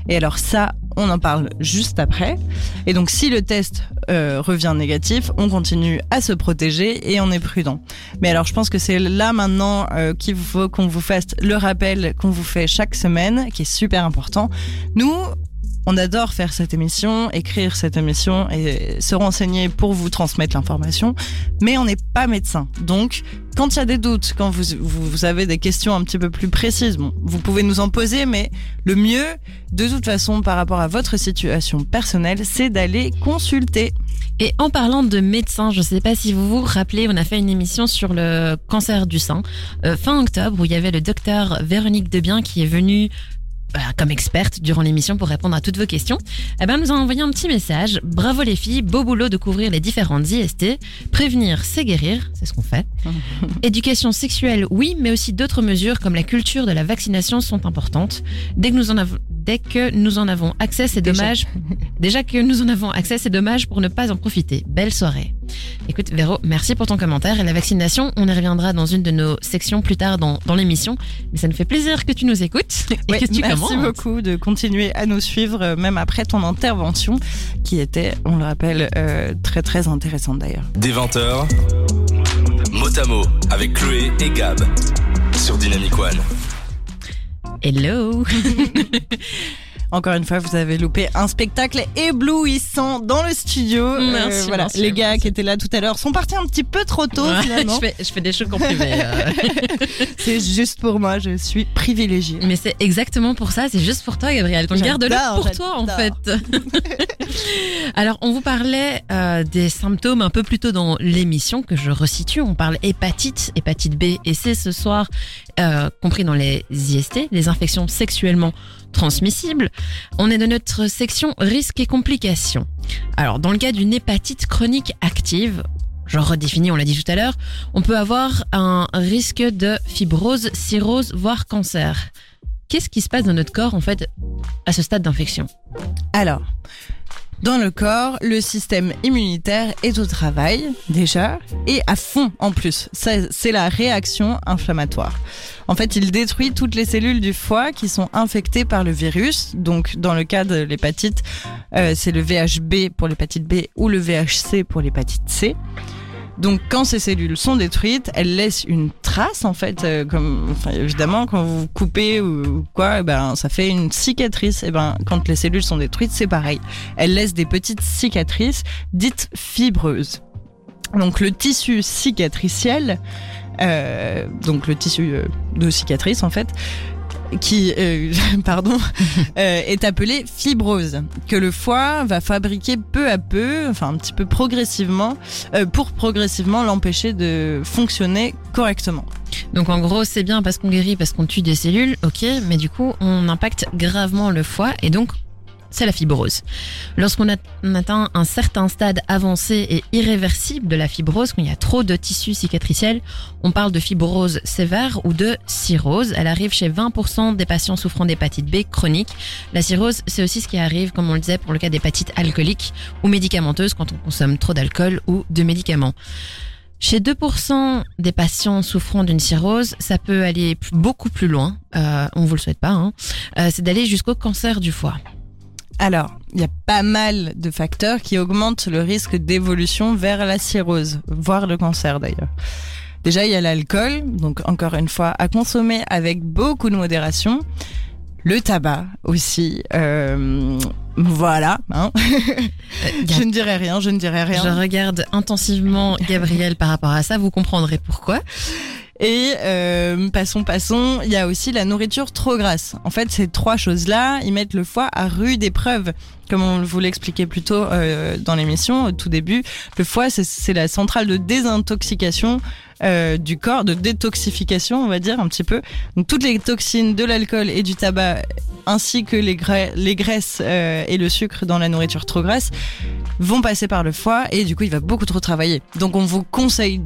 Et alors ça, on en parle juste après. Et donc si le test euh, revient négatif, on continue à se protéger et on est prudent. Mais alors je pense que c'est là maintenant euh, qu'il faut qu'on vous fasse le rappel qu'on vous fait chaque semaine, qui est super important. Nous, on adore faire cette émission, écrire cette émission et se renseigner pour vous transmettre l'information, mais on n'est pas médecin. Donc, quand il y a des doutes, quand vous, vous, avez des questions un petit peu plus précises, bon, vous pouvez nous en poser, mais le mieux, de toute façon, par rapport à votre situation personnelle, c'est d'aller consulter. Et en parlant de médecins, je ne sais pas si vous vous rappelez, on a fait une émission sur le cancer du sein euh, fin octobre où il y avait le docteur Véronique Debien qui est venue euh, comme experte durant l'émission pour répondre à toutes vos questions. Eh ben, nous a envoyé un petit message. Bravo les filles, beau boulot de couvrir les différentes IST. Prévenir, c'est guérir, c'est ce qu'on fait. Éducation sexuelle, oui, mais aussi d'autres mesures comme la culture de la vaccination sont importantes. Dès que nous en avons, dès que nous en avons accès, c'est Déjà. dommage. Déjà que nous en avons accès, c'est dommage pour ne pas en profiter. Belle soirée. Écoute, Véro, merci pour ton commentaire. Et la vaccination, on y reviendra dans une de nos sections plus tard dans, dans l'émission. Mais ça nous fait plaisir que tu nous écoutes et Ouais, que tu merci commentes. beaucoup de continuer à nous suivre, euh, même après ton intervention, qui était, on le rappelle, euh, très très intéressante d'ailleurs. Des 20h, mot à mot avec Chloé et Gab sur Dynamic One. Hello. Encore une fois, vous avez loupé un spectacle éblouissant dans le studio. Euh, Merci, voilà, merci, les gars merci. qui étaient là tout à l'heure sont partis un petit peu trop tôt Ouais, finalement. je, fais, je fais des choses en privé. euh. C'est juste pour moi, je suis privilégiée. Mais c'est exactement pour ça, c'est juste pour toi, Gabriel. Garde-le pour toi, en fait. Alors, on vous parlait euh, des symptômes un peu plus tôt dans l'émission que je resitue. On parle hépatite, hépatite B et C ce soir, compris dans les IST, les infections sexuellement transmissibles. On est de notre section risques et complications. Alors, dans le cas d'une hépatite chronique active, je redéfinis, on l'a dit tout à l'heure, on peut avoir un risque de fibrose, cirrhose, voire cancer. Qu'est-ce qui se passe dans notre corps, en fait, à ce stade d'infection? Alors, Dans le corps, le système immunitaire est au travail déjà et à fond en plus. C'est la réaction inflammatoire. En fait, il détruit toutes les cellules du foie qui sont infectées par le virus. Donc, dans le cas de l'hépatite, euh, c'est le VHB pour l'hépatite B ou le VHC pour l'hépatite C. Donc quand ces cellules sont détruites, elles laissent une trace en fait, euh, comme enfin, évidemment quand vous coupez ou quoi, eh ben ça fait une cicatrice. Et ben quand les cellules sont détruites, c'est pareil. Elles laissent des petites cicatrices dites fibreuses. Donc le tissu cicatriciel, euh, donc le tissu euh, de cicatrice en fait, qui euh, pardon euh, est appelée fibrose que le foie va fabriquer peu à peu enfin un petit peu progressivement euh, pour progressivement l'empêcher de fonctionner correctement. Donc en gros, c'est bien parce qu'on guérit, parce qu'on tue des cellules, ok, mais du coup, on impacte gravement le foie et donc c'est la fibrose. Lorsqu'on atteint un certain stade avancé et irréversible de la fibrose, quand il y a trop de tissu cicatriciel, on parle de fibrose sévère ou de cirrhose. Elle arrive chez 20% des patients souffrant d'hépatite B chronique. La cirrhose, c'est aussi ce qui arrive, comme on le disait, pour le cas d'hépatite alcoolique ou médicamenteuse quand on consomme trop d'alcool ou de médicaments. Chez 2% des patients souffrant d'une cirrhose, ça peut aller beaucoup plus loin. Euh, on vous le souhaite pas. Hein. Euh, c'est d'aller jusqu'au cancer du foie. Alors, il y a pas mal de facteurs qui augmentent le risque d'évolution vers la cirrhose, voire le cancer d'ailleurs. Déjà, il y a l'alcool, donc encore une fois, à consommer avec beaucoup de modération. Le tabac aussi. euh, voilà. Hein. A- Je ne dirai rien, je ne dirai rien. Je regarde intensivement Gabriel par rapport à ça. Vous comprendrez pourquoi. Et euh, passons, passons, il y a aussi la nourriture trop grasse. En fait, ces trois choses-là, ils mettent le foie à rude épreuve. Comme on vous l'expliquait plus tôt euh, dans l'émission, au tout début, le foie, c'est- la centrale de désintoxication euh, du corps, de détoxification, on va dire un petit peu. Donc toutes les toxines de l'alcool et du tabac, ainsi que les, les graisses euh, et le sucre dans la nourriture trop grasse, vont passer par le foie et du coup, il va beaucoup trop travailler. Donc on vous conseille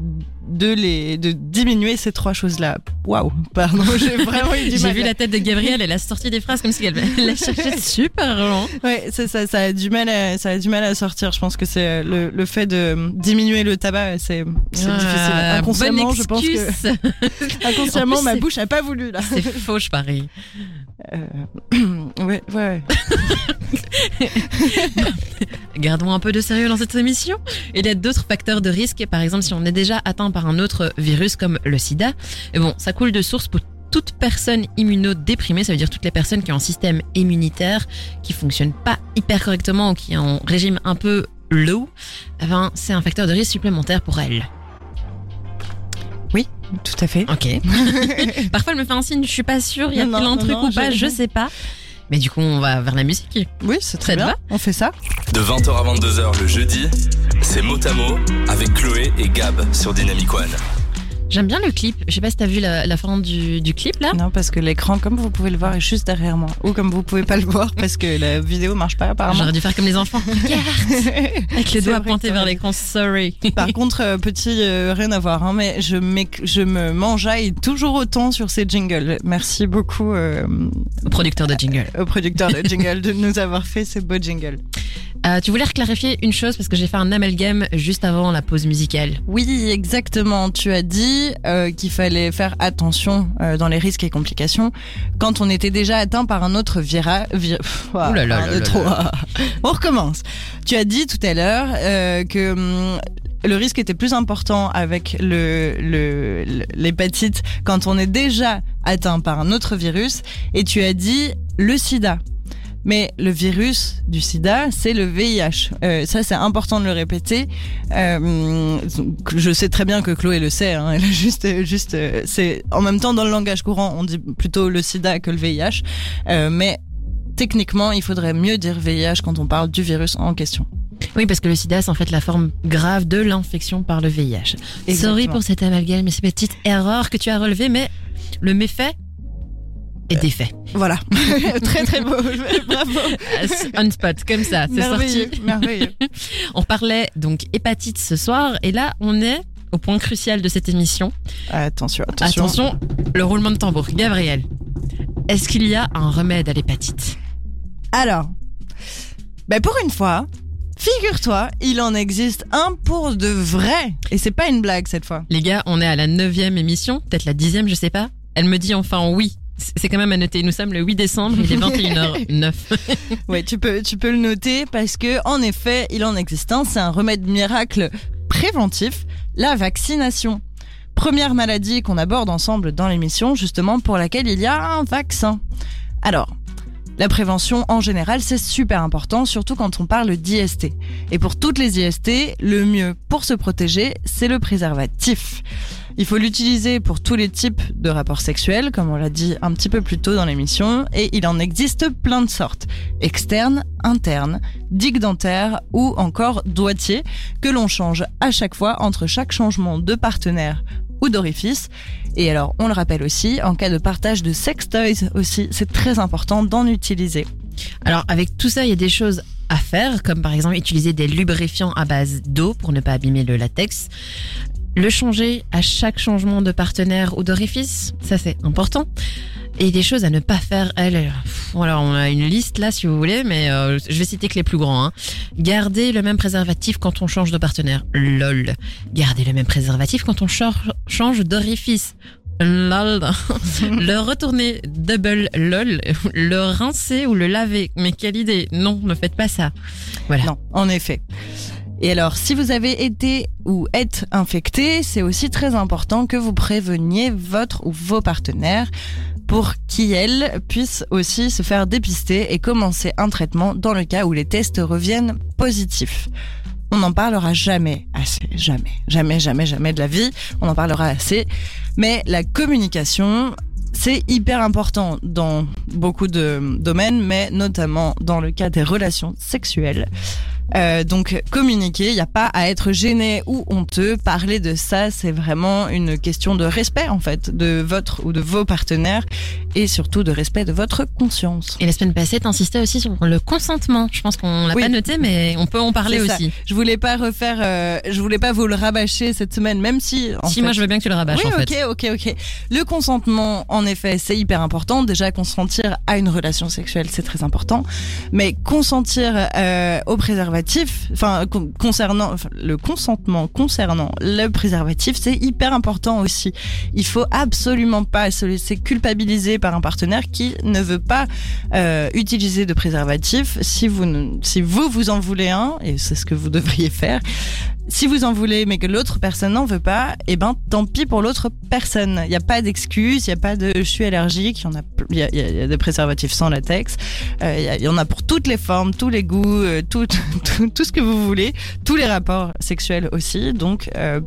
de les de diminuer ces trois choses-là. Waouh, pardon, j'ai vraiment eu du J'ai mal. vu la tête de Gabriel, elle a sorti des phrases comme si elle la cherchait super loin. Ouais, c'est ça, ça a du mal, à, ça a du mal à sortir. Je pense que c'est euh, le, le fait de diminuer le tabac, c'est c'est difficile. Ah, Inconsciemment, je pense que inconsciemment, plus, ma bouche a pas voulu là. C'est faux, je parie. Ouais, ouais. Gardons un peu de sérieux dans cette émission. Il y a d'autres facteurs de risque. Par exemple, si on est déjà atteint par un autre virus comme le sida, et bon, ça coule de source pour toute personne immunodéprimée, ça veut dire toutes les personnes qui ont un système immunitaire qui fonctionne pas hyper correctement ou qui est en régime un peu low, eh ben, c'est un facteur de risque supplémentaire pour elle. Tout à fait. Ok. Parfois, elle me fait un signe, je suis pas sûre, y a-t-il un truc non, ou pas, je- je sais pas. Mais du coup, on va vers la musique. Oui, c'est très bien. On fait ça. De 20h à 22h le jeudi, c'est mot à mot avec Chloé et Gab sur Dynamic One. J'aime bien le clip. Je sais pas si t'as vu la, la fin du, du clip là. Non, parce que l'écran, comme vous pouvez le voir, est juste derrière moi. Ou comme vous pouvez pas le voir, parce que la vidéo marche pas apparemment. J'aurais dû faire comme les enfants. Avec les doigts pointés vers l'écran. Sorry. Par contre, euh, petit, euh, rien à voir, hein, mais je, je me m'enjaille toujours autant sur ces jingles. Merci beaucoup euh, Au producteur de jingle. au producteur de jingle de nous avoir fait ces beaux jingles. Euh, tu voulais clarifier une chose parce que j'ai fait un amalgame juste avant la pause musicale. Oui, exactement. Tu as dit euh, qu'il fallait faire attention euh, dans les risques et complications quand on était déjà atteint par un autre virus. Vi trois. là. On recommence. Tu as dit tout à l'heure euh, que hum, le risque était plus important avec le- l'hépatite quand on est déjà atteint par un autre virus et tu as dit le sida. Mais le virus du sida, c'est le VIH. Euh, ça, c'est important de le répéter. Euh, je sais très bien que Chloé le sait. Hein, elle a juste, juste, euh, c'est en même temps dans le langage courant, on dit plutôt le sida que le VIH. Euh, mais techniquement, il faudrait mieux dire VIH quand on parle du virus en question. Oui, parce que le sida, c'est en fait la forme grave de l'infection par le VIH. Sorry Exactement. pour cet amalgame et ces petites erreurs que tu as relevées, mais le méfait est défait. Voilà, très très beau, bravo. Euh, On spot, comme ça, c'est sorti. merveilleux. On parlait donc hépatite ce soir, et là, on est au point crucial de cette émission. Attention, attention. Attention, le roulement de tambour. Gabriel, est-ce qu'il y a un remède à l'hépatite? Alors, ben pour une fois, Figure-toi, il en existe un pour de vrai. Et c'est pas une blague cette fois. Les gars, on est à la neuvième émission, peut-être la dixième, je sais pas. Elle me dit enfin oui. C'est quand même à noter. Nous sommes le 8 décembre, il est 21h09. Ouais, tu peux, tu peux le noter parce que, en effet, il en existe un. C'est un remède miracle préventif, la vaccination. Première maladie qu'on aborde ensemble dans l'émission, justement, pour laquelle il y a un vaccin. Alors, la prévention en général, c'est super important, surtout quand on parle d'IST. Et pour toutes les IST, le mieux pour se protéger, c'est le préservatif. Il faut l'utiliser pour tous les types de rapports sexuels, comme on l'a dit un petit peu plus tôt dans l'émission, et il en existe plein de sortes. Externes, internes, digue dentaire ou encore doigtier, que l'on change à chaque fois entre chaque changement de partenaire ou d'orifice. Et alors, on le rappelle aussi, en cas de partage de sex toys aussi, c'est très important d'en utiliser. Alors avec tout ça, il y a des choses à faire, comme par exemple utiliser des lubrifiants à base d'eau pour ne pas abîmer le latex. Le changer à chaque changement de partenaire ou d'orifice, ça c'est important. Et des choses à ne pas faire, elle. Alors on a une liste là si vous voulez, mais euh, je vais citer que les plus grands. Hein. Garder le même préservatif quand on change de partenaire. LOL. Garder le même préservatif quand on change d'orifice. LOL. le retourner double LOL. Le rincer ou le laver. Mais quelle idée. Non, ne faites pas ça. Voilà. Non, en effet. Et alors, si vous avez été ou êtes infecté, c'est aussi très important que vous préveniez votre ou vos partenaires pour qu'ils puissent aussi se faire dépister et commencer un traitement dans le cas où les tests reviennent positifs. On n'en parlera jamais assez, jamais, jamais, jamais, jamais de la vie. On en parlera assez. Mais la communication, c'est hyper important dans beaucoup de domaines, mais notamment dans le cas des relations sexuelles. Euh, donc communiquer, il n'y a pas à être gêné ou honteux. Parler de ça, c'est vraiment une question de respect en fait de votre ou de vos partenaires et surtout de respect de votre conscience. Et la semaine passée, t'insistais aussi sur le consentement. Je pense qu'on l'a Oui. pas noté, mais on peut en parler ça. aussi. Je voulais pas refaire, euh, je voulais pas vous le rabâcher cette semaine, même si. En si fait, moi je veux bien que tu le rabâches oui, en fait. ok, ok, ok. Le consentement, en effet, c'est hyper important. Déjà, consentir à une relation sexuelle, c'est très important. Mais consentir euh, au préservatif, enfin, con- concernant le consentement concernant le préservatif, c'est hyper important aussi. Il faut absolument pas se laisser culpabiliser par un partenaire qui ne veut pas euh, utiliser de préservatif. Si vous, si vous vous en voulez un, et c'est ce que vous devriez faire, si vous en voulez, mais que l'autre personne n'en veut pas, eh ben tant pis pour l'autre personne. Il n'y a pas d'excuse, il n'y a pas de je suis allergique, il y a, y a, des préservatifs sans latex, euh, il y en a pour toutes les formes, tous les goûts, euh, tout, tout, tout ce que vous voulez, tous les rapports sexuels aussi. Donc euh,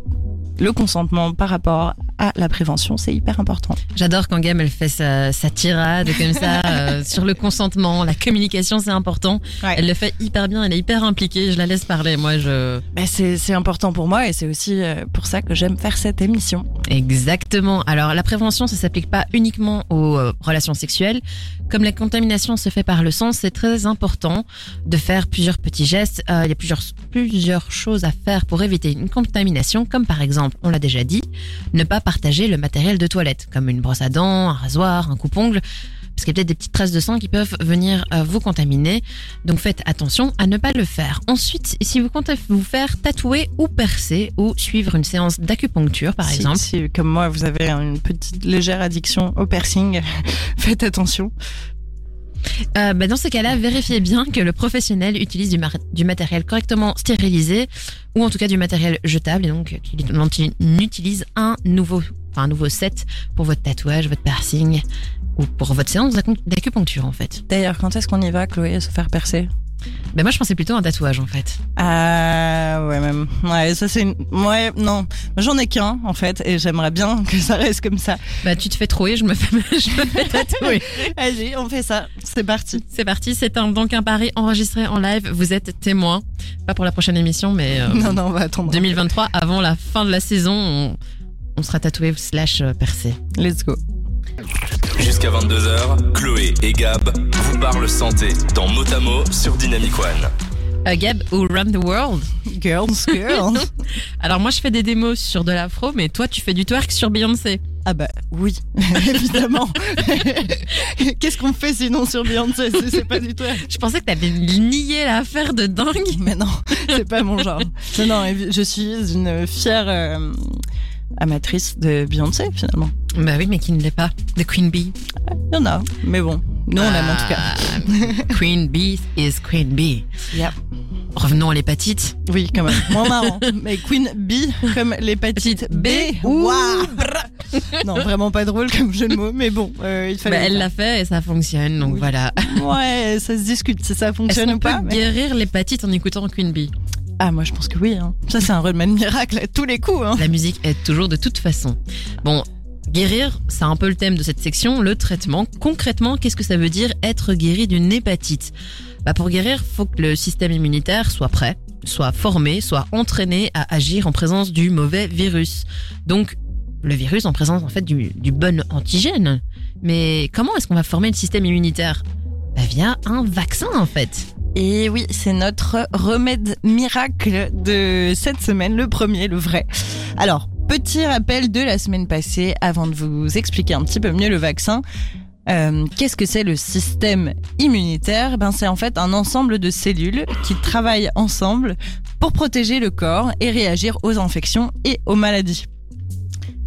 le consentement par rapport à la prévention, c'est hyper important. J'adore quand Gam elle fait sa, sa tirade comme ça euh, sur le consentement, la communication c'est important. Ouais. Elle le fait hyper bien, elle est hyper impliquée. Je la laisse parler. Moi je Mais c'est c'est important pour moi et c'est aussi euh, pour ça que j'aime faire cette émission. exactement. Alors la prévention ça s'applique pas uniquement aux euh, relations sexuelles. Comme la contamination se fait par le sang, c'est très important de faire plusieurs petits gestes. Euh, il y a plusieurs choses à faire pour éviter une contamination, comme par exemple, on l'a déjà dit, ne pas partager le matériel de toilette, comme une brosse à dents, un rasoir, un coupe-ongle, parce qu'il y a peut-être des petites traces de sang qui peuvent venir euh, vous contaminer. Donc faites attention à ne pas le faire. Ensuite, si vous comptez vous faire tatouer ou percer ou suivre une séance d'acupuncture, par Si- exemple, si, comme moi, vous avez une petite légère addiction au piercing, faites attention. Euh, bah, dans ce cas-là, vérifiez bien que le professionnel utilise du, matériel correctement stérilisé ou en tout cas du matériel jetable et donc qu'il utilise un nouveau, enfin, un nouveau set pour votre tatouage, votre piercing ou pour votre séance d'acu- d'acupuncture en fait. D'ailleurs, quand est-ce qu'on y va, Chloé, se faire percer? Ben moi je pensais plutôt à un tatouage en fait. Ah ouais, même. Ouais, ça c'est une... Ouais, non. J'en ai qu'un, en fait, et j'aimerais bien que ça reste comme ça. Bah tu te fais trouer, je me fais, je me fais tatouer. Allez, on fait ça. C'est parti. C'est parti, c'est un, donc un pari enregistré en live. Vous êtes témoin, pas pour la prochaine émission, mais euh, Non, non, on va attendre. 2023 avant la fin de la saison, on, on sera tatoué slash percé. Let's go. Jusqu'à 22h, Chloé et Gab vous parlent santé dans Motamo sur Dynamic One. Euh, Gab ou Run the World. Girls, girls. Alors moi je fais des démos sur de l'afro, mais toi tu fais du twerk sur Beyoncé. Ah bah oui, évidemment. Qu'est-ce qu'on fait sinon sur Beyoncé C'est- C'est pas du tout. Je pensais que t'avais nié l'affaire de dingue. Mais non, c'est pas mon genre. Non, non, je suis une fière euh, amatrice de Beyoncé finalement. Bah oui, mais qui ne l'est pas. De Queen Bee. Il y en a, mais bon, nous on l'aime en tout cas. Ah, Queen Bee is Queen Bee. Yeah. Revenons à l'hépatite. Oui, quand même. Moins marrant. Mais Queen Bee, comme l'hépatite B. Ouh. Ouah. Non, vraiment pas drôle comme jeu de mots, mais bon, euh, il Bah, elle le l'a fait et ça fonctionne, donc Oui. voilà. Ouais, ça se discute si ça fonctionne ou pas. peut mais- guérir l'hépatite en écoutant Queen Bee? Ah, moi je pense que oui. Hein. Ça, c'est un remède miracle à tous les coups. Hein. La musique aide toujours de toute façon. Bon, guérir, c'est un peu le thème de cette section, le traitement. Concrètement, qu'est-ce que ça veut dire être guéri d'une hépatite? Bah Pour guérir, faut que le système immunitaire soit prêt, soit formé, soit entraîné à agir en présence du mauvais virus. Donc, le virus en présence en fait du, du bon antigène. Mais comment est-ce qu'on va former le système immunitaire? Bah Via un vaccin en fait. Et oui, c'est notre remède miracle de cette semaine, le premier, le vrai. Alors, petit rappel de la semaine passée avant de vous expliquer un petit peu mieux le vaccin. Euh, Qu'est-ce que c'est le système immunitaire? Ben c'est en fait un ensemble de cellules qui travaillent ensemble pour protéger le corps et réagir aux infections et aux maladies.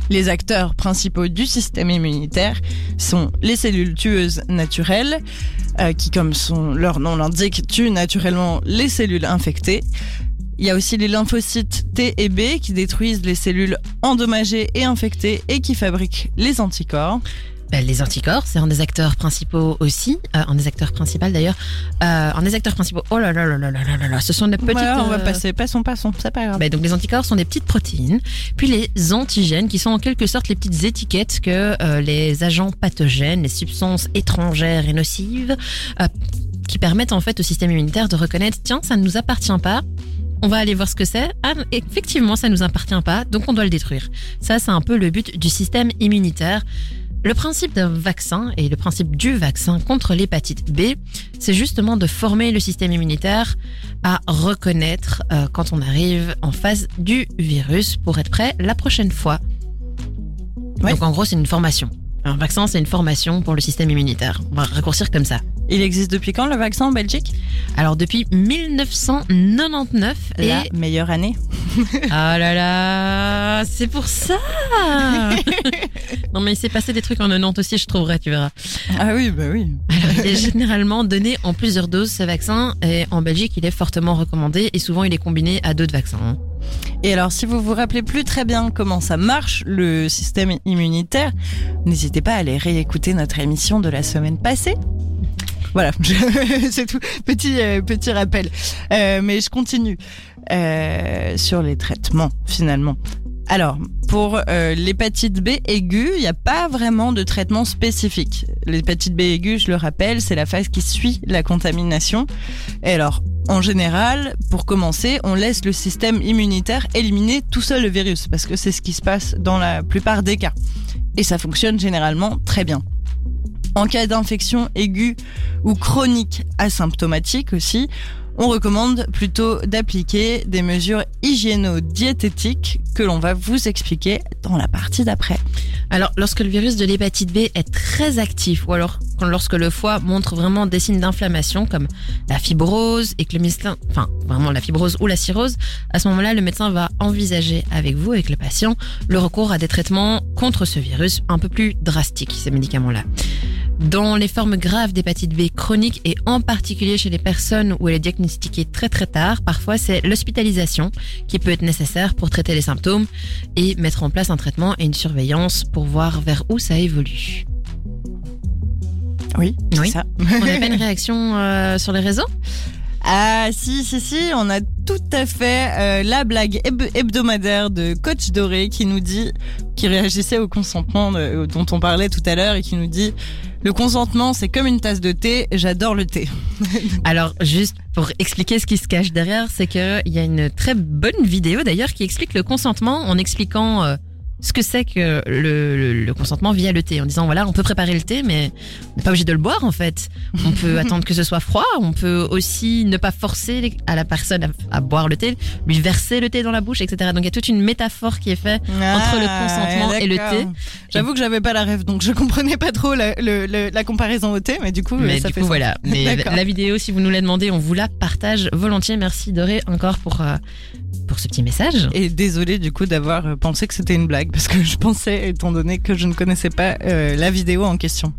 Les acteurs principaux du système immunitaire sont les cellules tueuses naturelles, euh, qui, comme leur nom l'indique, tuent naturellement les cellules infectées. Il y a aussi les lymphocytes T et B qui détruisent les cellules endommagées et infectées et qui fabriquent les anticorps ben, les anticorps, c'est un des acteurs principaux aussi, euh, un des acteurs principaux d'ailleurs, euh, un des acteurs principaux. Oh là là là là là là là, là ce sont des petites. Voilà, on va euh, passer, passons, passons, ça pas grave. Ben, donc les anticorps sont des petites protéines, puis les antigènes qui sont en quelque sorte les petites étiquettes que euh, les agents pathogènes, les substances étrangères et nocives, euh, qui permettent en fait au système immunitaire de reconnaître tiens ça ne nous appartient pas. On va aller voir ce que c'est. Ah, effectivement, ça ne nous appartient pas, donc on doit le détruire. Ça, c'est un peu le but du système immunitaire. Le principe d'un vaccin et le principe du vaccin contre l'hépatite B, c'est justement de former le système immunitaire à reconnaître euh, quand on arrive en face du virus pour être prêt la prochaine fois. Ouais. Donc en gros, c'est une formation. Un vaccin, c'est une formation pour le système immunitaire. On va raccourcir comme ça. Il existe depuis quand le vaccin en Belgique? Alors depuis 1999 et La meilleure année. Ah là là, c'est pour ça Non mais il s'est passé des trucs en 90 aussi, je trouverai, tu verras. Ah oui, bah oui. Alors, il est généralement donné en plusieurs doses ce vaccin et en Belgique il est fortement recommandé et souvent il est combiné à d'autres vaccins. Et alors, si vous vous rappelez plus très bien comment ça marche, le système immunitaire, n'hésitez pas à aller réécouter notre émission de la semaine passée. Voilà, c'est tout. Petit, euh, petit rappel. Euh, mais je continue euh, sur les traitements, finalement. Alors, pour euh, l'hépatite B aiguë, il n'y a pas vraiment de traitement spécifique. L'hépatite B aiguë, je le rappelle, c'est la phase qui suit la contamination. Et alors, en général, pour commencer, on laisse le système immunitaire éliminer tout seul le virus, parce que c'est ce qui se passe dans la plupart des cas. Et ça fonctionne généralement très bien. En cas d'infection aiguë ou chronique asymptomatique aussi, on recommande plutôt d'appliquer des mesures hygiéno-diététiques que l'on va vous expliquer dans la partie d'après. Alors lorsque le virus de l'hépatite B est très actif ou alors lorsque le foie montre vraiment des signes d'inflammation comme la fibrose et que le médecin, enfin vraiment la fibrose ou la cirrhose, à ce moment-là le médecin va envisager avec vous, avec le patient, le recours à des traitements contre ce virus un peu plus drastiques, ces médicaments-là. Dans les formes graves d'hépatite B chronique et en particulier chez les personnes où elle est diagnostiquée très très tard, parfois c'est l'hospitalisation qui peut être nécessaire pour traiter les symptômes et mettre en place un traitement et une surveillance pour voir vers où ça évolue. Oui, c'est Oui. ça. On n'a pas une réaction euh, sur les réseaux? Ah si, si, si, on a tout à fait euh, la blague heb- hebdomadaire de Coach Doré qui nous dit, qui réagissait au consentement de- dont on parlait tout à l'heure et qui nous dit le consentement c'est comme une tasse de thé, j'adore le thé. Alors, juste pour expliquer ce qui se cache derrière, c'est qu'il y a une très bonne vidéo d'ailleurs qui explique le consentement en expliquant euh, ce que c'est que le, le- le consentement via le thé, en disant voilà, on peut préparer le thé, mais on n'est pas obligé de le boire en fait. On peut attendre que ce soit froid, on peut aussi ne pas forcer à la personne à, à boire le thé, lui verser le thé dans la bouche, etc. Donc il y a toute une métaphore qui est faite entre le Ah, consentement et le thé. J'avoue que j'avais pas la rêve, donc je comprenais pas trop la, le- le- la comparaison au thé, mais du coup, Mais ça du fait coup, sens. voilà. Mais la vidéo, si vous nous la demandez, on vous la partage volontiers. Merci Doré encore pour, euh, pour ce petit message. Et désolé du coup d'avoir euh, pensé que c'était une blague, parce que je pensais, étant donné que je ne connaissais pas euh, la vidéo en question.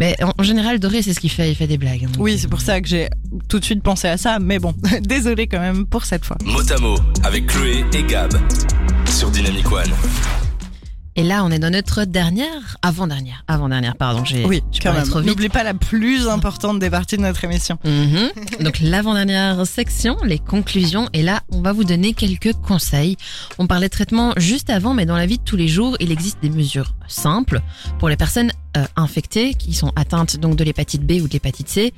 Mais en, général, Doré, c'est ce qu'il fait. Il fait des blagues. hein. Oui, c'est pour ça que j'ai tout de suite pensé à ça, mais bon, désolé quand même pour cette fois. Motamo avec Chloé et Gab sur Dynamic One. Et là, on est dans notre dernière, avant-dernière, avant-dernière, pardon, j'ai Oui, quand même. N'oublie pas la plus importante des parties de notre émission. Mhm. Donc l'avant-dernière section, les conclusions. Et là, on va vous donner quelques conseils. On parlait de traitement juste avant, mais dans la vie de tous les jours, il existe des mesures simples pour les personnes euh, infectées qui sont atteintes donc de l'hépatite B ou de l'hépatite C.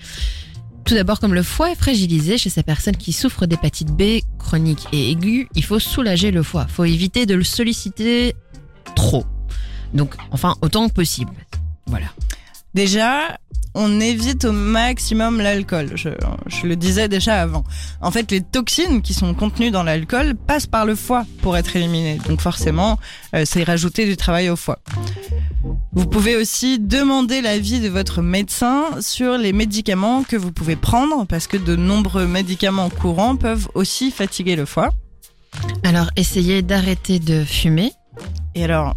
Tout d'abord, comme le foie est fragilisé chez ces personnes qui souffrent d'hépatite B chronique et aiguë, il faut soulager le foie. Il faut éviter de le solliciter trop. Donc, enfin, autant que possible. Voilà. Déjà, on évite au maximum l'alcool. Je, je le disais déjà avant. En fait, les toxines qui sont contenues dans l'alcool passent par le foie pour être éliminées. Donc forcément, euh, c'est rajouter du travail au foie. Vous pouvez aussi demander l'avis de votre médecin sur les médicaments que vous pouvez prendre parce que de nombreux médicaments courants peuvent aussi fatiguer le foie. Alors, essayez d'arrêter de fumer. Et alors,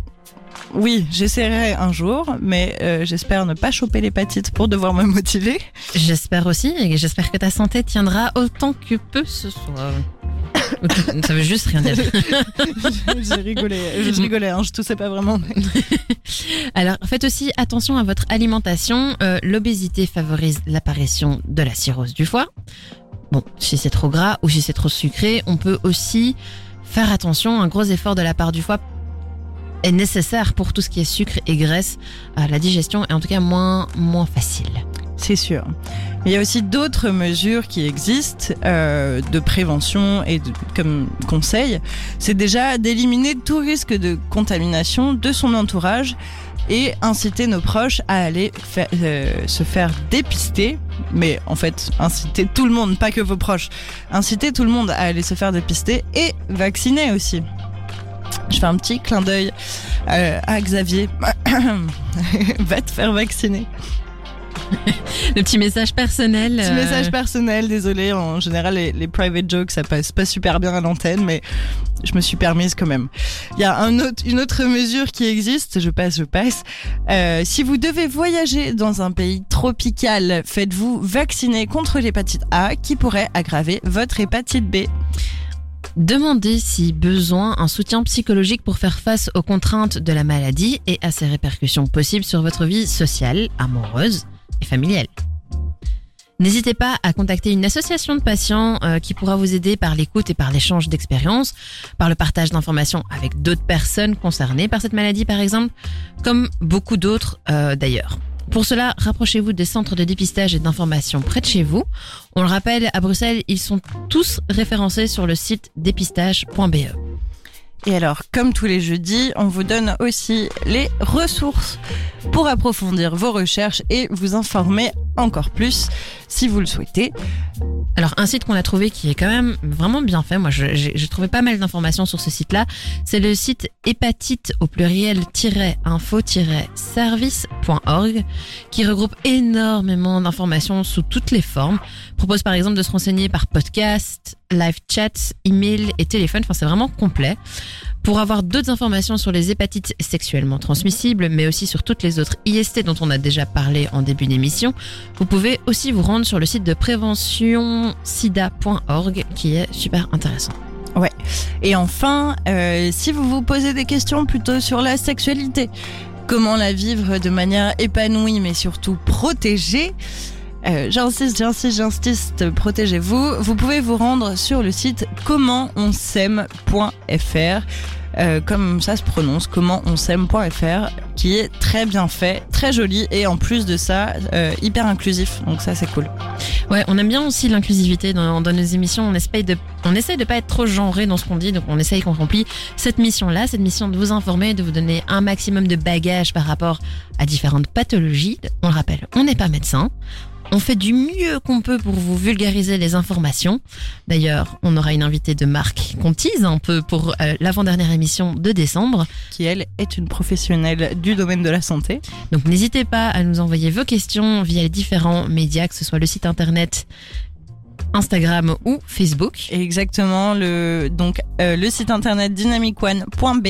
oui, j'essaierai un jour, mais euh, j'espère ne pas choper l'hépatite pour devoir me motiver. J'espère aussi, et j'espère que ta santé tiendra autant que peu ce soir. Ça veut juste rien dire. je rigolais, je rigolais, hein, je toussais pas vraiment. Alors, faites aussi attention à votre alimentation. Euh, L'obésité favorise l'apparition de la cirrhose du foie. Bon, si c'est trop gras ou si c'est trop sucré, on peut aussi faire attention. Un gros effort de la part du foie est nécessaire pour tout ce qui est sucre et graisse. La digestion est en tout cas moins, moins facile. C'est sûr. Il y a aussi d'autres mesures qui existent euh, de prévention et de- comme conseil. C'est déjà d'éliminer tout risque de contamination de son entourage et inciter nos proches à aller euh, se faire dépister. Mais en fait, inciter tout le monde, pas que vos proches. Inciter tout le monde à aller se faire dépister et vacciner aussi. Je fais un petit clin d'œil euh, à Xavier. Va te faire vacciner. Le petit message personnel. Petit euh, message personnel, désolé. En général, les, les private jokes, ça passe pas super bien à l'antenne, mais je me suis permise quand même. Il y a un autre, une autre mesure qui existe. Je passe, je passe. Euh, si vous devez voyager dans un pays tropical, faites-vous vacciner contre l'hépatite A, qui pourrait aggraver votre hépatite B. Demandez si besoin un soutien psychologique pour faire face aux contraintes de la maladie et à ses répercussions possibles sur votre vie sociale, amoureuse et familiale. N'hésitez pas à contacter une association de patients euh, qui pourra vous aider par l'écoute et par l'échange d'expériences, par le partage d'informations avec d'autres personnes concernées par cette maladie par exemple, comme beaucoup d'autres euh, d'ailleurs. Pour cela, rapprochez-vous des centres de dépistage et d'information près de chez vous. On le rappelle, à Bruxelles, ils sont tous référencés sur le site dépistage.be. Et alors, comme tous les jeudis, on vous donne aussi les ressources pour approfondir vos recherches et vous informer encore plus si vous le souhaitez. Alors un site qu'on a trouvé qui est quand même vraiment bien fait, moi j'ai trouvé pas mal d'informations sur ce site-là, c'est le site hépatite au pluriel-info-service.org qui regroupe énormément d'informations sous toutes les formes, propose par exemple de se renseigner par podcast, live chat, email et téléphone, enfin c'est vraiment complet. Pour avoir d'autres informations sur les hépatites sexuellement transmissibles, mais aussi sur toutes les autres IST dont on a déjà parlé en début d'émission, vous pouvez aussi vous rendre sur le site de préventionsida.org qui est super intéressant. Et enfin, euh, si vous vous posez des questions plutôt sur la sexualité, comment la vivre de manière épanouie mais surtout protégée, Euh, j'insiste, j'insiste, j'insiste, protégez-vous. Vous pouvez vous rendre sur le site commentonsaime.fr. Euh, comme ça se prononce, commentonsaime.fr, qui est très bien fait, très joli et en plus de ça, euh, hyper inclusif. Donc ça, c'est cool. Ouais, on aime bien aussi l'inclusivité dans, nos émissions. On essaye de, on pas être trop genré dans ce qu'on dit, donc on essaye qu'on remplit cette mission-là, cette mission de vous informer, de vous donner un maximum de bagages par rapport à différentes pathologies. On le rappelle, on n'est pas médecin. On fait du mieux qu'on peut pour vous vulgariser les informations. D'ailleurs, on aura une invitée de marque qu'on tease un peu pour euh, l'avant-dernière émission de décembre. Qui, elle, est une professionnelle du domaine de la santé. Donc n'hésitez pas à nous envoyer vos questions via les différents médias, que ce soit le site internet, Instagram ou Facebook. Exactement, le, donc euh, le site internet dynamicone.be.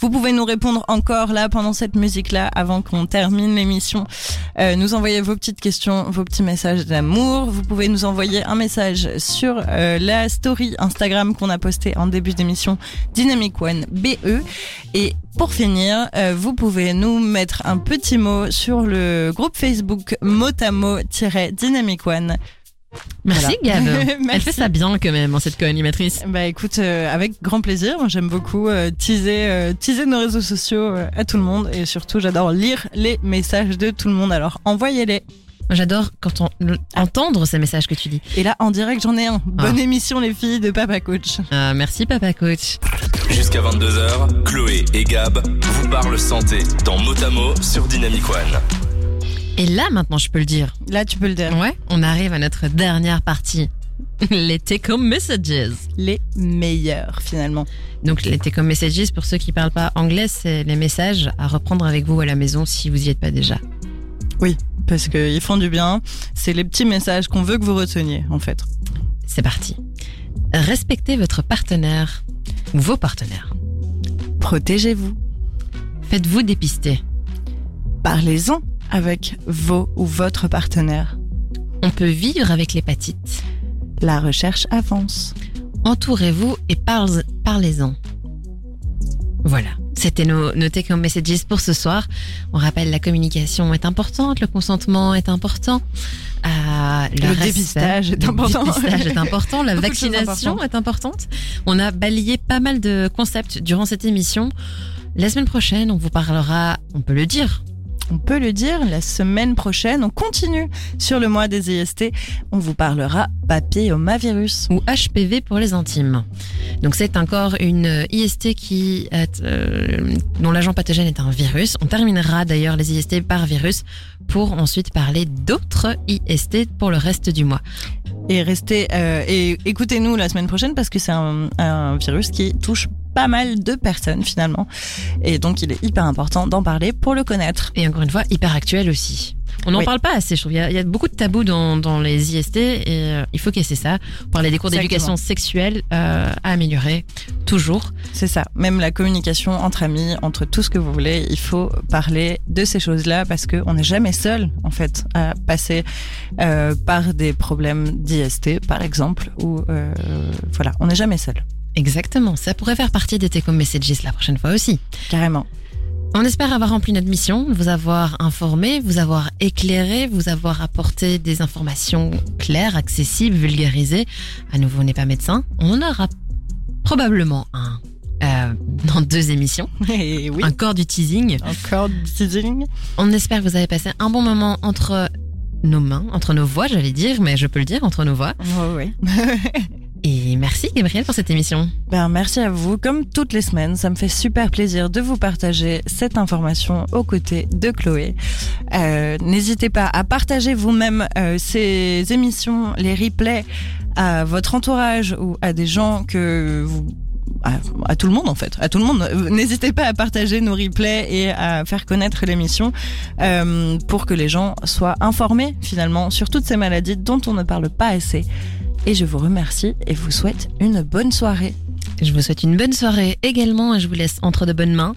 Vous pouvez nous répondre encore là pendant cette musique-là avant qu'on termine l'émission. Euh, nous envoyer vos petites questions, vos petits messages d'amour. Vous pouvez nous envoyer un message sur euh, la story Instagram qu'on a posté en début d'émission Dynamic One BE. Et pour finir, euh, vous pouvez nous mettre un petit mot sur le groupe Facebook Motamo-Dynamic One. Merci Voilà. Gab. Elle fait ça bien quand même, hein, cette co-animatrice. Bah écoute, euh, avec grand plaisir. Moi, J'aime beaucoup euh, teaser, euh, teaser nos réseaux sociaux euh, à tout le monde et surtout j'adore lire les messages de tout le monde. Alors envoyez-les. J'adore quand on le- Ah. entendre ces messages que tu dis. Et là en direct j'en ai un. Bonne Ah. émission les filles de Papa Coach. Euh, merci Papa Coach. Jusqu'à 22h, Chloé et Gab vous parlent santé dans Motamo sur Dynamic One. Et là maintenant je peux le dire. Là tu peux le dire. Ouais, on arrive à notre dernière partie. Les take home messages. Les meilleurs finalement. Donc les take home messages, pour ceux qui parlent pas anglais, c'est les messages à reprendre avec vous à la maison si vous y êtes pas déjà. Parce qu'ils font du bien. C'est les petits messages qu'on veut que vous reteniez en fait. C'est parti. Respectez votre partenaire ou vos partenaires. Protégez-vous. Faites-vous dépister. Parlez-en avec vos ou votre partenaire. On peut vivre avec l'hépatite. La recherche avance. Entourez-vous et parle- parlez-en. Voilà. C'était nos, nos take home messages pour ce soir. On rappelle la communication est importante, le consentement est important, euh, Le dépistage est le important. dépistage est important, la vaccination est importante. On a balayé pas mal de concepts durant cette émission. La semaine prochaine, on vous parlera, on peut le dire, On peut le dire, la semaine prochaine, on continue sur le mois des IST. On vous parlera papillomavirus. ou HPV pour les intimes. Donc c'est encore une IST qui est, euh, dont l'agent pathogène est un virus. On terminera d'ailleurs les IST par virus pour ensuite parler d'autres IST pour le reste du mois. Et restez euh, et écoutez-nous la semaine prochaine parce que c'est un, un virus qui touche pas mal de personnes finalement. Et donc il est hyper important d'en parler pour le connaître. Et encore une fois, hyper actuel aussi. On n'en Oui. parle pas assez, je trouve. Il y a, il y a beaucoup de tabous dans, dans les IST et euh, il faut casser ça. Parler des cours d'éducation sexuelle euh, à améliorer, toujours. C'est ça. Même la communication entre amis, entre tout ce que vous voulez, il faut parler de ces choses-là parce qu'on n'est jamais seul en fait à passer euh, par des problèmes d'IST par exemple ou voilà, on n'est jamais seul. Exactement. Ça pourrait faire partie des Take Home Messages la prochaine fois aussi. Carrément. On espère avoir rempli notre mission, vous avoir informé, vous avoir éclairé, vous avoir apporté des informations claires, accessibles, vulgarisées. À nouveau, on n'est pas médecin. On en aura probablement un euh, dans deux émissions. Et oui. Un corps du teasing. Encore du teasing. On espère que vous avez passé un bon moment entre nos mains, entre nos voix, j'allais dire, mais je peux le dire, entre nos voix. Ouais, ouais. Et merci Gabriel pour cette émission. Ben, merci à vous. Comme toutes les semaines, ça me fait super plaisir de vous partager cette information aux côtés de Chloé. Euh, N'hésitez pas à partager vous-même euh, ces émissions, les replays à votre entourage ou à des gens que vous à, tout le monde en fait, à tout le monde. Euh, N'hésitez pas à partager nos replays et à faire connaître l'émission euh, pour que les gens soient informés finalement sur toutes ces maladies dont on ne parle pas assez. Et je vous remercie et vous souhaite une bonne soirée. Je vous souhaite une bonne soirée également et je vous laisse entre de bonnes mains.